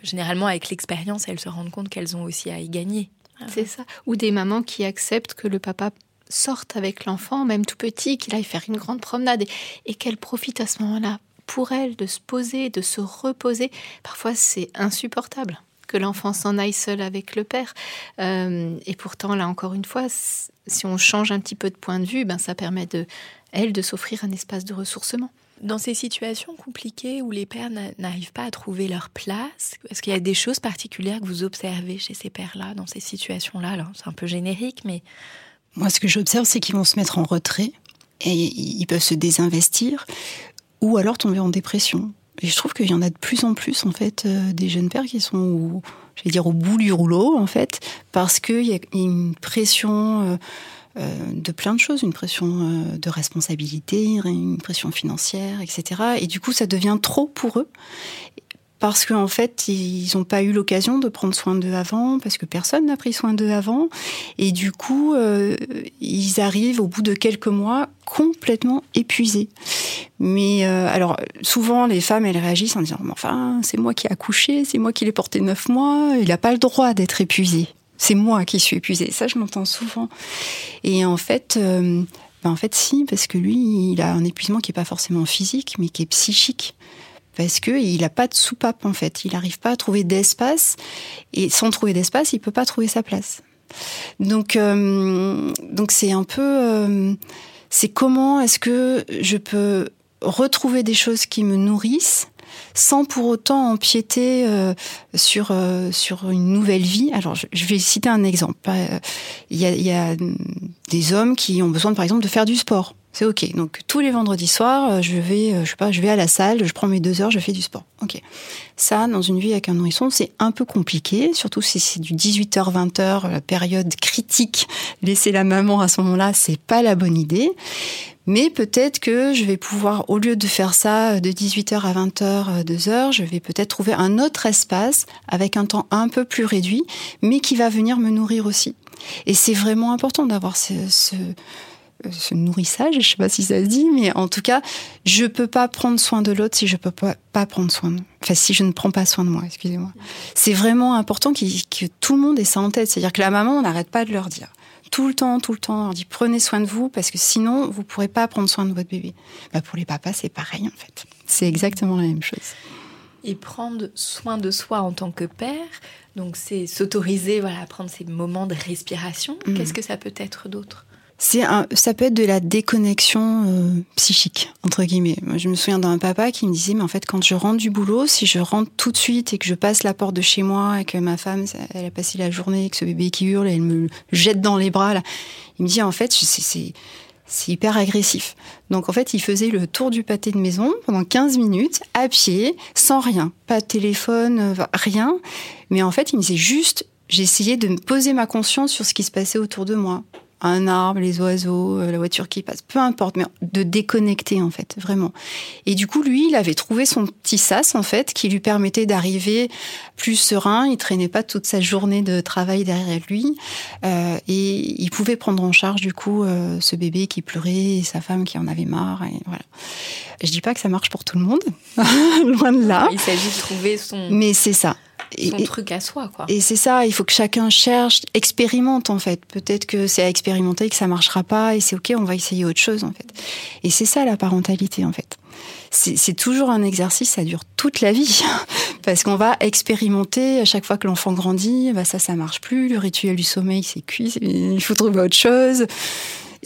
généralement, avec l'expérience, elles se rendent compte qu'elles ont aussi à y gagner. C'est ça. Ou des mamans qui acceptent que le papa sorte avec l'enfant, même tout petit, qu'il aille faire une grande promenade et, qu'elle profite à ce moment-là pour elle de se poser, de se reposer. Parfois, c'est insupportable que l'enfant s'en aille seul avec le père. Euh, et pourtant, là encore une fois, si on change un petit peu de point de vue, ben, ça permet de, elle de s'offrir un espace de ressourcement. Dans ces situations compliquées où les pères n'arrivent pas à trouver leur place, est-ce qu'il y a des choses particulières que vous observez chez ces pères-là, dans ces situations-là? C'est un peu générique, mais... Moi, ce que j'observe, c'est qu'ils vont se mettre en retrait et ils peuvent se désinvestir ou alors tomber en dépression. Et je trouve qu'il y en a de plus en plus, en fait, euh, des jeunes pères qui sont, au, dire, au bout du rouleau, en fait, parce qu'il y a une pression euh, de plein de choses, une pression de responsabilité, une pression financière, etc. Et du coup, ça devient trop pour eux parce qu'en fait, ils n'ont pas eu l'occasion de prendre soin d'eux avant, parce que personne n'a pris soin d'eux avant. Et du coup, euh, ils arrivent au bout de quelques mois complètement épuisés. Mais euh, alors, souvent, les femmes, elles réagissent en disant, enfin, c'est moi qui ai accouché, c'est moi qui l'ai porté neuf mois, il n'a pas le droit d'être épuisé. C'est moi qui suis épuisée. Ça, je m'entends souvent. Et en fait, euh, ben, en fait, si, parce que lui, il a un épuisement qui n'est pas forcément physique, mais qui est psychique parce qu'il n'a pas de soupape en fait. Il n'arrive pas à trouver d'espace et sans trouver d'espace, il peut pas trouver sa place. Donc euh, donc c'est un peu euh, c'est comment est-ce que je peux retrouver des choses qui me nourrissent sans pour autant empiéter euh, sur sur une nouvelle vie. Alors, je, vais citer un exemple. Il y, a, il y a des hommes qui ont besoin, par exemple, de faire du sport. C'est ok. Donc tous les vendredis soirs, euh, je vais, euh, je sais pas, je vais à la salle, je prends mes deux heures, je fais du sport. Ok. Ça, dans une vie avec un nourrisson, c'est un peu compliqué, surtout si c'est du 18h 20h, la période critique. Laisser la maman à ce moment-là, c'est pas la bonne idée. Mais peut-être que je vais pouvoir, au lieu de faire ça de 18h à 20h, 2h, je vais peut-être trouver un autre espace avec un temps un peu plus réduit, mais qui va venir me nourrir aussi. Et c'est vraiment important d'avoir ce, ce nourrissage, je sais pas si ça se dit, mais en tout cas, je peux pas prendre soin de l'autre si je peux pas, prendre soin de, enfin si je ne prends pas soin de moi, excusez-moi. C'est vraiment important que tout le monde ait ça en tête, c'est-à-dire que la maman, on n'arrête pas de leur dire tout le temps, tout le temps, on leur dit prenez soin de vous parce que sinon vous pourrez pas prendre soin de votre bébé. Bah, pour les papas, c'est pareil en fait. C'est exactement la même chose. Et prendre soin de soi en tant que père, donc c'est s'autoriser voilà, à prendre ces moments de respiration. Mmh. Qu'est-ce que ça peut être d'autre? C'est ça peut être de la déconnexion euh, psychique entre guillemets. Moi, je me souviens d'un papa qui me disait mais en fait quand je rentre du boulot, si je rentre tout de suite et que je passe la porte de chez moi et que ma femme elle a passé la journée avec ce bébé qui hurle et elle me jette dans les bras là, il me dit en fait c'est c'est hyper agressif. Donc en fait, il faisait le tour du pâté de maison pendant 15 minutes, à pied, sans rien. Pas de téléphone, euh, rien. Mais en fait, il me disait juste, essayé de me poser ma conscience sur ce qui se passait autour de moi un arbre, les oiseaux, euh, la voiture qui passe, peu importe, mais de déconnecter en fait, vraiment. Et du coup, lui, il avait trouvé son petit sas en fait, qui lui permettait d'arriver plus serein. Il traînait pas toute sa journée de travail derrière lui, euh, et il pouvait prendre en charge du coup euh, ce bébé qui pleurait, et sa femme qui en avait marre. Et voilà. Je dis pas que ça marche pour tout le monde, (laughs) loin de là. Il s'agit de trouver son. Mais c'est ça son et, truc à soi, quoi. Et c'est ça, il faut que chacun cherche, expérimente en fait. Peut-être que c'est à expérimenter que ça marchera pas et c'est ok, on va essayer autre chose en fait. Et c'est ça la parentalité en fait. C'est toujours un exercice, ça dure toute la vie, (laughs) parce qu'on va expérimenter à chaque fois que l'enfant grandit, bah ça, ça marche plus, le rituel du sommeil, c'est cuit, il faut trouver autre chose.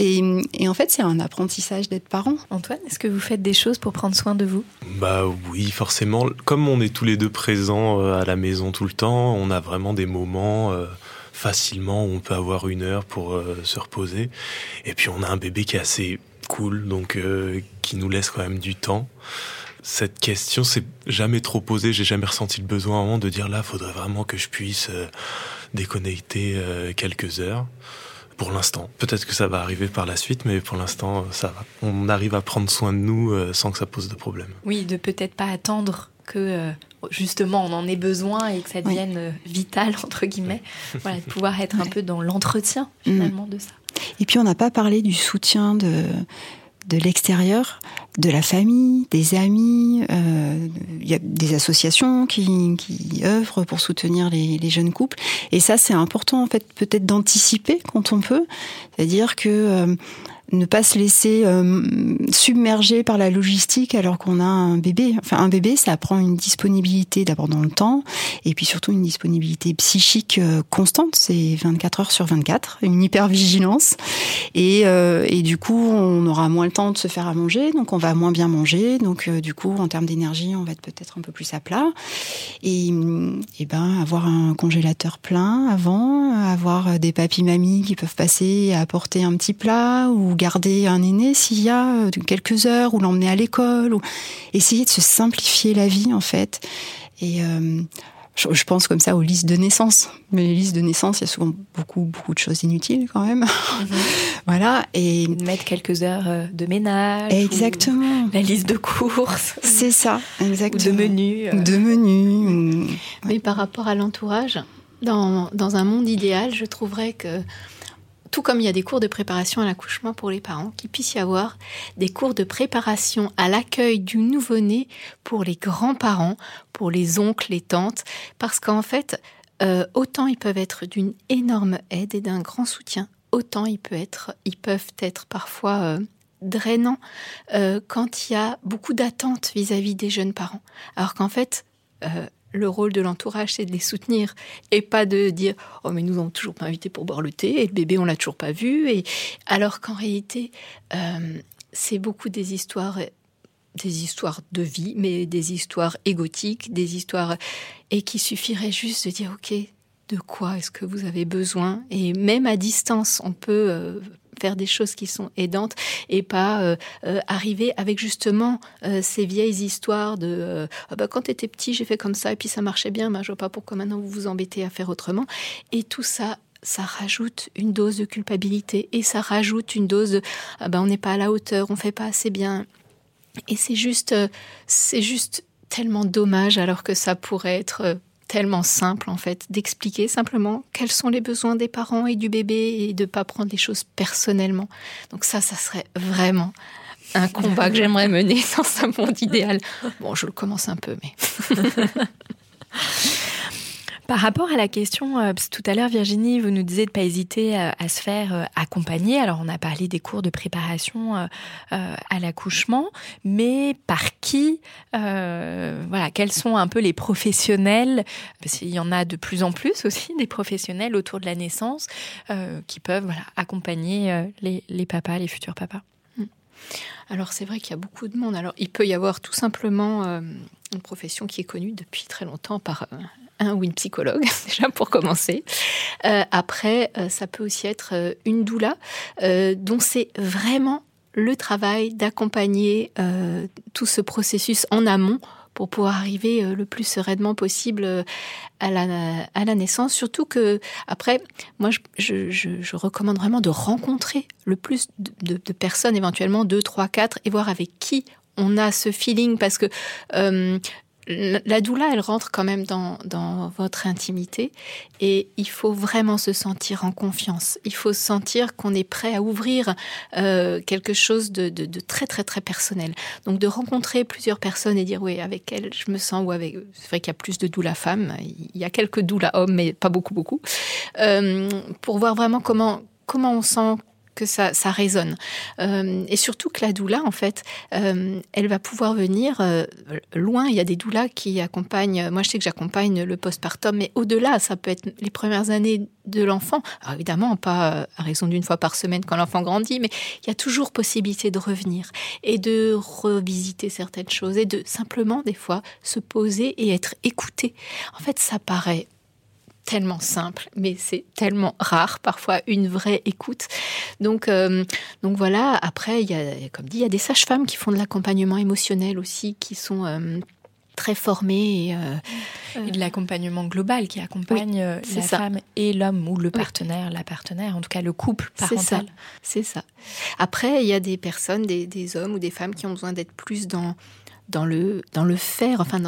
Et, en fait, c'est un apprentissage d'être parent. Antoine, est-ce que vous faites des choses pour prendre soin de vous? Bah oui, forcément. Comme on est tous les deux présents euh, à la maison tout le temps, on a vraiment des moments euh, facilement où on peut avoir une heure pour euh, se reposer. Et puis on a un bébé qui est assez cool, donc qui nous laisse quand même du temps. Cette question s'est jamais trop posée. J'ai jamais ressenti le besoin de dire là, faudrait vraiment que je puisse déconnecter quelques heures. Pour l'instant. Peut-être que ça va arriver par la suite, mais pour l'instant, ça va. On arrive à prendre soin de nous euh, sans que ça pose de problème. Oui, de peut-être pas attendre que euh, justement on en ait besoin et que ça devienne euh, vital (laughs) entre guillemets. Voilà, de pouvoir être un peu dans l'entretien finalement de ça. Et puis on n'a pas parlé du soutien de de l'extérieur, de la famille, des amis. Euh, il y a des associations qui, qui œuvrent pour soutenir les, les, jeunes couples. Et ça, c'est important en fait, peut-être d'anticiper quand on peut. C'est-à-dire que euh, ne pas se laisser euh, submerger par la logistique alors qu'on a un bébé. Enfin, un bébé, ça prend une disponibilité d'abord dans le temps, et puis surtout une disponibilité psychique euh, constante. C'est 24 heures sur 24, une hypervigilance. Et, euh, et du coup, on aura moins le temps de se faire à manger, donc on va moins bien manger. Donc, du coup, en termes d'énergie, on va être peut-être un peu plus à plat. Et, et ben, avoir un congélateur plein avant, avoir des papis-mamies qui peuvent passer et apporter un petit plat ou garder un aîné s'il y a euh, quelques heures, ou l'emmener à l'école, ou essayer de se simplifier la vie en fait. Et euh, je, pense comme ça aux listes de naissance. Mais les listes de naissance, il y a souvent beaucoup, beaucoup de choses inutiles quand même. Mhm. (laughs) voilà. Et mettre quelques heures euh, de ménage. Exactement. La liste de courses. C'est ça, exactement. de menus. De menus. Mais par rapport à l'entourage, dans, dans un monde idéal, je trouverais que tout comme il y a des cours de préparation à l'accouchement pour les parents, qu'il puisse y avoir des cours de préparation à l'accueil du nouveau-né pour les grands-parents, pour les oncles, les tantes, parce qu'en fait, euh, autant ils peuvent être d'une énorme aide et d'un grand soutien, autant ils peuvent être, peuvent être parfois euh, drainants euh, quand il y a beaucoup d'attentes vis-à-vis des jeunes parents. Alors qu'en fait, le rôle de l'entourage, c'est de les soutenir et pas de dire oh mais nous n'avons toujours pas invité pour boire le thé et le bébé on l'a toujours pas vu et alors qu'en réalité euh, c'est beaucoup des histoires des histoires de vie mais des histoires égotiques des histoires et qui suffirait juste de dire ok de quoi est-ce que vous avez besoin? Et même à distance on peut euh, faire des choses qui sont aidantes et pas euh, euh, arriver avec justement euh, ces vieilles histoires de ah bah, quand tu étais petit j'ai fait comme ça et puis ça marchait bien, je vois pas pourquoi maintenant vous vous embêtez à faire autrement. Et tout ça, ça rajoute une dose de culpabilité et ça rajoute une dose de ah bah, on n'est pas à la hauteur, on fait pas assez bien. Et c'est juste, c'est juste tellement dommage alors que ça pourrait être tellement simple en fait d'expliquer simplement quels sont les besoins des parents et du bébé et de pas prendre les choses personnellement. Donc ça, ça serait vraiment un combat que j'aimerais mener (laughs) dans un monde idéal. Bon, je le commence un peu, mais. (laughs) Par rapport à la question, euh, tout à l'heure Virginie, vous nous disiez de pas hésiter euh, à, se faire euh, accompagner. Alors on a parlé des cours de préparation à l'accouchement, mais par qui Voilà, quels sont un peu les professionnels? Parce qu'il y en a de plus en plus aussi des professionnels autour de la naissance qui peuvent accompagner les, les papas, les futurs papas. Hmm. Alors c'est vrai qu'il y a beaucoup de monde. Alors il peut y avoir tout simplement une profession qui est connue depuis très longtemps par un ou une psychologue, (laughs) déjà pour commencer. Euh, après, euh, ça peut aussi être euh, une doula, dont c'est vraiment le travail d'accompagner tout ce processus en amont pour pouvoir arriver le plus sereinement possible à la, à la naissance. Surtout que, après, moi, je, je, je recommande vraiment de rencontrer le plus de, personnes, éventuellement deux, trois, quatre, et voir avec qui on a ce feeling parce que la doula, elle rentre quand même dans, votre intimité et il faut vraiment se sentir en confiance. Il faut sentir qu'on est prêt à ouvrir euh, quelque chose de, très très très personnel. Donc de rencontrer plusieurs personnes et dire oui avec elle je me sens ou avec c'est vrai qu'il y a plus de doula femmes, il y a quelques doula hommes mais pas beaucoup beaucoup euh, pour voir vraiment comment comment on sent que ça, résonne. Euh, et surtout que la doula, en fait, euh, elle va pouvoir venir euh, loin. Il y a des doulas qui accompagnent, moi je sais que j'accompagne le postpartum, mais au-delà, ça peut être les premières années de l'enfant. Évidemment, pas à raison d'une fois par semaine quand l'enfant grandit, mais il y a toujours possibilité de revenir et de revisiter certaines choses et de simplement, des fois, se poser et être écouté. En fait, ça paraît tellement simple, mais c'est tellement rare, parfois une vraie écoute. Donc, euh, donc voilà, après, il y a, comme dit, il y a des sages-femmes qui font de l'accompagnement émotionnel aussi, qui sont... Euh, très formés. Et, et de l'accompagnement global qui accompagne la femme et l'homme ou le partenaire, la partenaire, en tout cas le couple parental. C'est ça. Après, il y a des personnes, des, des hommes ou des femmes qui ont besoin d'être plus dans dans le, dans le faire. Enfin,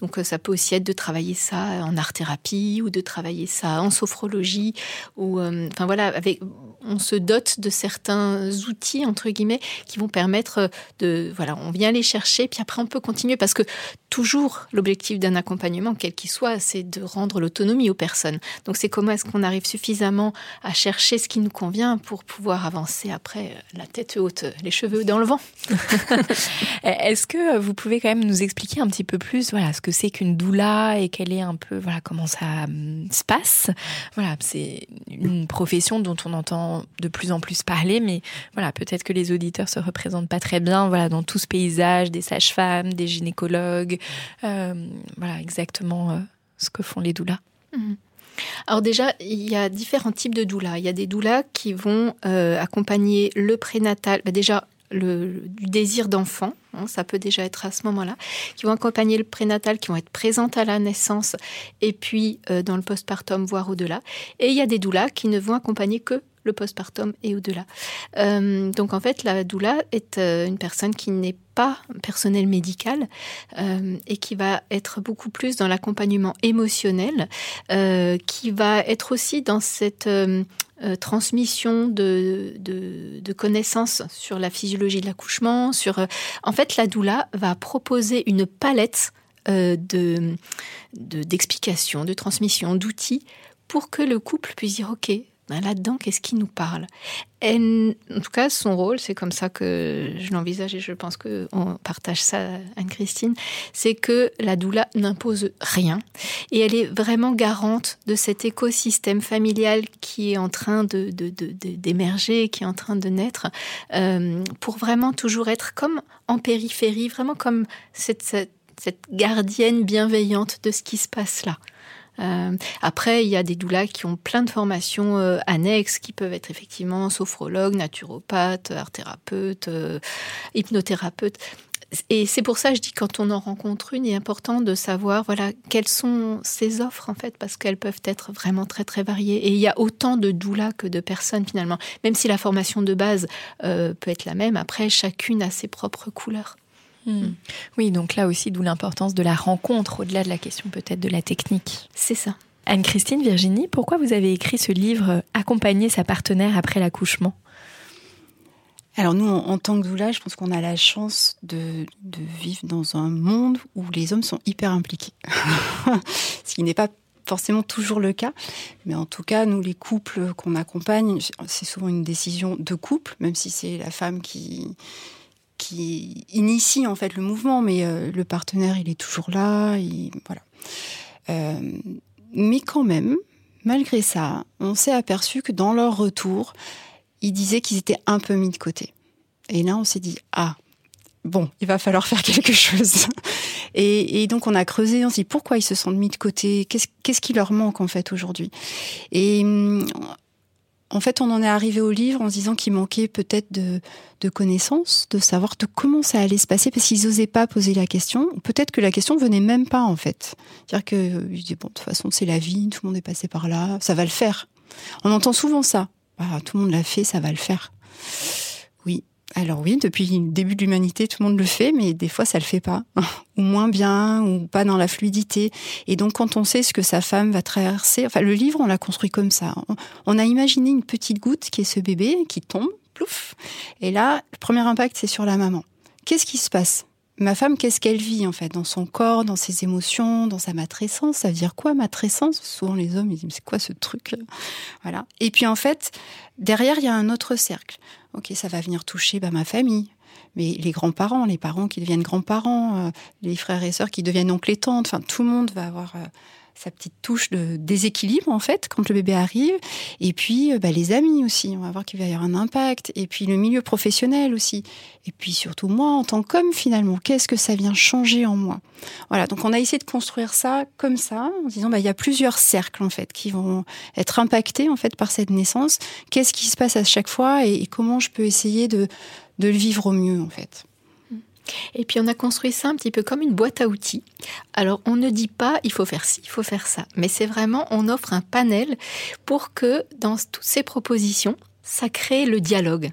donc ça peut aussi être de travailler ça en art-thérapie ou de travailler ça en sophrologie. Ou, euh, enfin voilà, avec, on se dote de certains outils, entre guillemets, qui vont permettre de... Voilà, on vient les chercher, puis après on peut continuer. Parce que toujours, l'objectif d'un accompagnement, quel qu'il soit, c'est de rendre l'autonomie aux personnes. Donc c'est comment est-ce qu'on arrive suffisamment à chercher ce qui nous convient pour pouvoir avancer après la tête haute, les cheveux dans le vent. (laughs) est-ce que vous pouvez quand même nous expliquer un petit peu plus voilà, ce que c'est qu'une doula et quelle est un peu, voilà, comment ça hum, se passe. Voilà, c'est une profession dont on entend de plus en plus parler, mais voilà, peut-être que les auditeurs se représentent pas très bien, voilà, dans tout ce paysage des sages-femmes, des gynécologues, euh, voilà, exactement euh, ce que font les doulas. Mmh. Alors déjà, il y a différents types de doulas. Il y a des doulas qui vont euh, accompagner le prénatal. Bah, déjà, le, du désir d'enfant, hein, ça peut déjà être à ce moment-là, qui vont accompagner le prénatal, qui vont être présentes à la naissance et puis euh, dans le postpartum, voire au-delà. Et il y a des doulas qui ne vont accompagner que le postpartum et au-delà. Euh, donc en fait, la doula est euh, une personne qui n'est pas personnel médical et qui va être beaucoup plus dans l'accompagnement émotionnel, qui va être aussi dans cette euh, transmission de, de, connaissances sur la physiologie de l'accouchement. Sur, euh, en fait, la doula va proposer une palette euh, de d'explications, de, transmission, d'outils pour que le couple puisse dire ok, là-dedans, qu'est-ce qui nous parle? En tout cas, son rôle, c'est comme ça que je l'envisage et je pense qu'on partage ça, Anne-Christine, c'est que la doula n'impose rien et elle est vraiment garante de cet écosystème familial qui est en train de, d'émerger, qui est en train de naître, euh, pour vraiment toujours être comme en périphérie, vraiment comme cette gardienne bienveillante de ce qui se passe là. Euh, après, il y a des doulas qui ont plein de formations euh, annexes, qui peuvent être effectivement sophrologues, naturopathes, art thérapeutes, euh, hypnothérapeutes. Et c'est pour ça, je dis, quand on en rencontre une, il est important de savoir, voilà, quelles sont ces offres, en fait, parce qu'elles peuvent être vraiment très, très variées. Et il y a autant de doulas que de personnes, finalement. Même si la formation de base peut être la même, après, chacune a ses propres couleurs. Hmm. Oui, donc là aussi, d'où l'importance de la rencontre, au-delà de la question peut-être de la technique. C'est ça. Anne-Christine, Virginie, pourquoi vous avez écrit ce livre Accompagner sa partenaire après l'accouchement? Alors nous, en, tant que doula, je pense qu'on a la chance de, vivre dans un monde où les hommes sont hyper impliqués. (laughs) Ce qui n'est pas forcément toujours le cas. Mais en tout cas, nous, les couples qu'on accompagne, c'est souvent une décision de couple, même si c'est la femme qui, qui initie en fait le mouvement, mais euh, le partenaire il est toujours là, voilà. Euh, mais quand même, malgré ça, on s'est aperçu que dans leur retour, ils disaient qu'ils étaient un peu mis de côté. Et là, on s'est dit ah bon, il va falloir faire quelque chose. (laughs) Et, donc on a creusé, on s'est dit pourquoi ils se sentent mis de côté, qu'est-ce qui leur manque en fait aujourd'hui? Et hum, en fait, on en est arrivé au livre en se disant qu'il manquait peut-être de, connaissances, de savoir de comment ça allait se passer, parce qu'ils n'osaient pas poser la question. Peut-être que la question venait même pas, en fait. C'est-à-dire que, euh, je bon, de toute façon, c'est la vie, tout le monde est passé par là, ça va le faire. On entend souvent ça. Ah, tout le monde l'a fait, ça va le faire. Alors oui, depuis le début de l'humanité, tout le monde le fait, mais des fois ça le fait pas, (laughs) ou moins bien, ou pas dans la fluidité. Et donc quand on sait ce que sa femme va traverser, enfin le livre on l'a construit comme ça. On a imaginé une petite goutte qui est ce bébé qui tombe, plouf, et là le premier impact c'est sur la maman. Qu'est-ce qui se passe? Ma femme, qu'est-ce qu'elle vit en fait? Dans son corps, dans ses émotions, dans sa matrescence? Ça veut dire quoi matrescence? Souvent les hommes ils disent c'est quoi ce truc Voilà. Et puis en fait derrière il y a un autre cercle. Ok, ça va venir toucher bah, ma famille, mais les grands-parents, les parents qui deviennent grands-parents, euh, les frères et sœurs qui deviennent oncles et tantes, enfin tout le monde va avoir euh, sa petite touche de déséquilibre en fait quand le bébé arrive. Et puis euh, bah, les amis aussi, on va voir qu'il va y avoir un impact. Et puis le milieu professionnel aussi. Et puis surtout moi en tant qu'homme finalement, qu'est-ce que ça vient changer en moi? Voilà, donc on a essayé de construire ça comme ça, en disant bah, il y a plusieurs cercles en fait qui vont être impactés en fait par cette naissance. Qu'est-ce qui se passe à chaque fois et, comment je peux essayer de, de le vivre au mieux en fait? Et puis on a construit ça un petit peu comme une boîte à outils. Alors on ne dit pas il faut faire ci, il faut faire ça, mais c'est vraiment on offre un panel pour que dans toutes ces propositions, ça crée le dialogue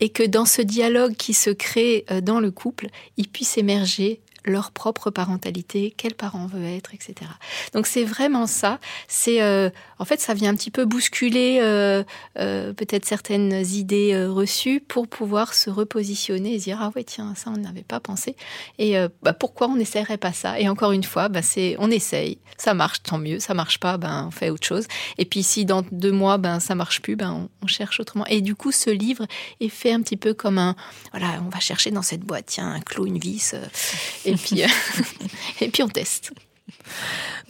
et que dans ce dialogue qui se crée euh, dans le couple, il puisse émerger leur propre parentalité, quel parent veut être, etc. Donc c'est vraiment ça. C'est euh, en fait ça vient un petit peu bousculer euh, euh, peut-être certaines idées reçues pour pouvoir se repositionner et dire ah ouais tiens ça on n'avait pas pensé et bah, pourquoi on n'essaierait pas ça? Et encore une fois bah, c'est on essaye, ça marche tant mieux, ça marche pas ben on fait autre chose. Et puis si dans deux mois ben ça marche plus ben on, on cherche autrement. Et du coup ce livre est fait un petit peu comme un voilà on va chercher dans cette boîte tiens un clou une vis et euh, (laughs) et puis on teste.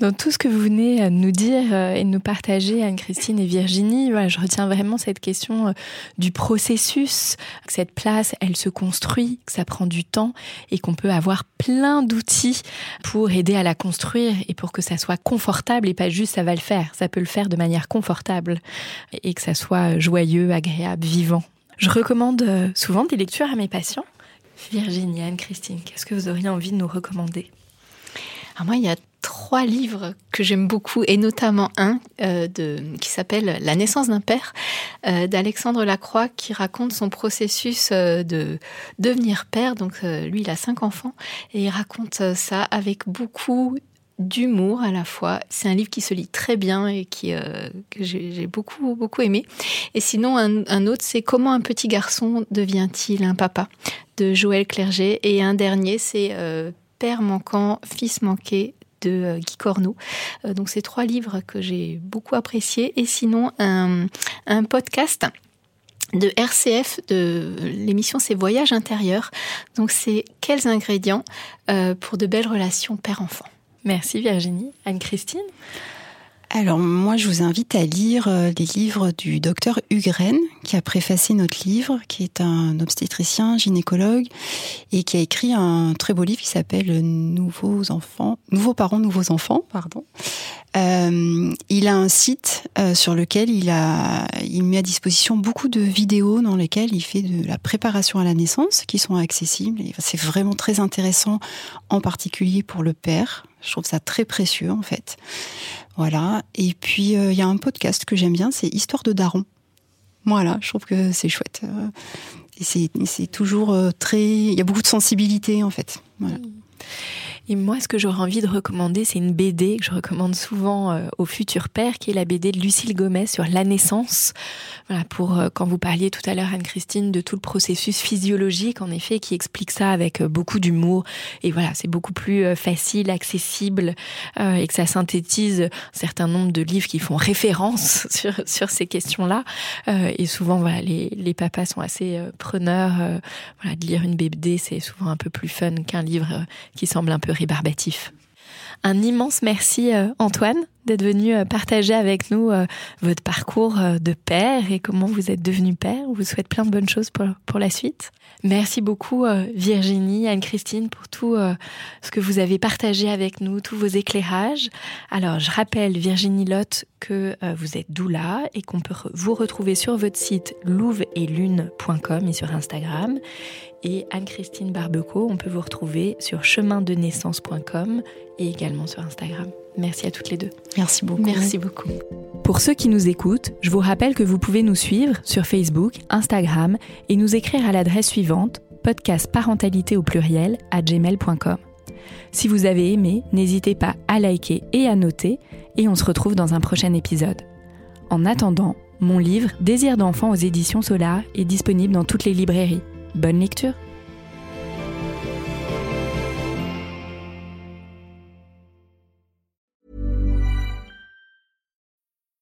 Dans tout ce que vous venez de nous dire euh, et de nous partager, Anne-Christine et Virginie, je retiens vraiment cette question euh, du processus, que cette place, elle se construit, que ça prend du temps et qu'on peut avoir plein d'outils pour aider à la construire et pour que ça soit confortable et pas juste ça va le faire, ça peut le faire de manière confortable et que ça soit joyeux, agréable, vivant. Je recommande souvent des lectures à mes patients Virginie, Anne-Christine, qu'est-ce que vous auriez envie de nous recommander? Alors moi, il y a trois livres que j'aime beaucoup, et notamment un euh, qui s'appelle La naissance d'un père, euh, d'Alexandre Lacroix, qui raconte son processus euh, de devenir père. Donc lui, il a cinq enfants, et il raconte ça avec beaucoup d'humour à la fois. C'est un livre qui se lit très bien et qui que j'ai beaucoup beaucoup aimé. Et sinon un, un autre c'est Comment un petit garçon devient-il un papa de Joël Clerget. Et un dernier, c'est euh, Père manquant, fils manqué de euh, Guy Corneau. Euh, donc c'est trois livres que j'ai beaucoup appréciés. Et sinon, un, un podcast de RCF, de l'émission c'est Voyage intérieur. Donc c'est quels ingrédients pour de belles relations père-enfant. Merci Virginie. Anne-Christine? Alors moi, je vous invite à lire euh, les livres du docteur Hugren, qui a préfacé notre livre, qui est un obstétricien, gynécologue, et qui a écrit un très beau livre qui s'appelle Nouveaux enfants, Nouveaux parents, nouveaux enfants, pardon. Euh, il a un site euh, sur lequel il a, il met à disposition beaucoup de vidéos dans lesquelles il fait de la préparation à la naissance, qui sont accessibles. C'est vraiment très intéressant, en particulier pour le père. Je trouve ça très précieux en fait. Voilà. Et puis, euh, il y a un podcast que j'aime bien, c'est Histoire de Daron. Voilà, je trouve que c'est chouette. Euh, et c'est toujours euh, très. Il y a beaucoup de sensibilité, en fait. Voilà. Et moi, ce que j'aurais envie de recommander, c'est une BD que je recommande souvent euh, aux futurs pères, qui est la BD de Lucille Gomez sur la naissance. Voilà, pour euh, quand vous parliez tout à l'heure, Anne-Christine, de tout le processus physiologique, en effet, qui explique ça avec euh, beaucoup d'humour. Et voilà, c'est beaucoup plus facile, accessible, et que ça synthétise un certain nombre de livres qui font référence (laughs) sur, sur ces questions-là. et souvent, voilà, les, les papas sont assez preneurs. voilà, de lire une BD, c'est souvent un peu plus fun qu'un livre qui semble un peu Un immense merci euh, Antoine d'être venu euh, partager avec nous euh, votre parcours de père et comment vous êtes devenu père. On vous souhaite plein de bonnes choses pour, pour la suite. Merci beaucoup Virginie, Anne-Christine pour tout ce que vous avez partagé avec nous, tous vos éclairages. Alors je rappelle Virginie Lotte que vous êtes doula et qu'on peut vous retrouver sur votre site louveetlune.com et sur Instagram et Anne-Christine Barbeco. On peut vous retrouver sur chemindenaissance.com et également sur Instagram. Merci à toutes les deux. Merci beaucoup. Merci beaucoup. Pour ceux qui nous écoutent, je vous rappelle que vous pouvez nous suivre sur Facebook, Instagram et nous écrire à l'adresse suivante podcast parentalité au pluriel à gmail.com. Si vous avez aimé, n'hésitez pas à liker et à noter et on se retrouve dans un prochain épisode. En attendant, mon livre Désir d'enfant aux éditions Solar est disponible dans toutes les librairies. Bonne lecture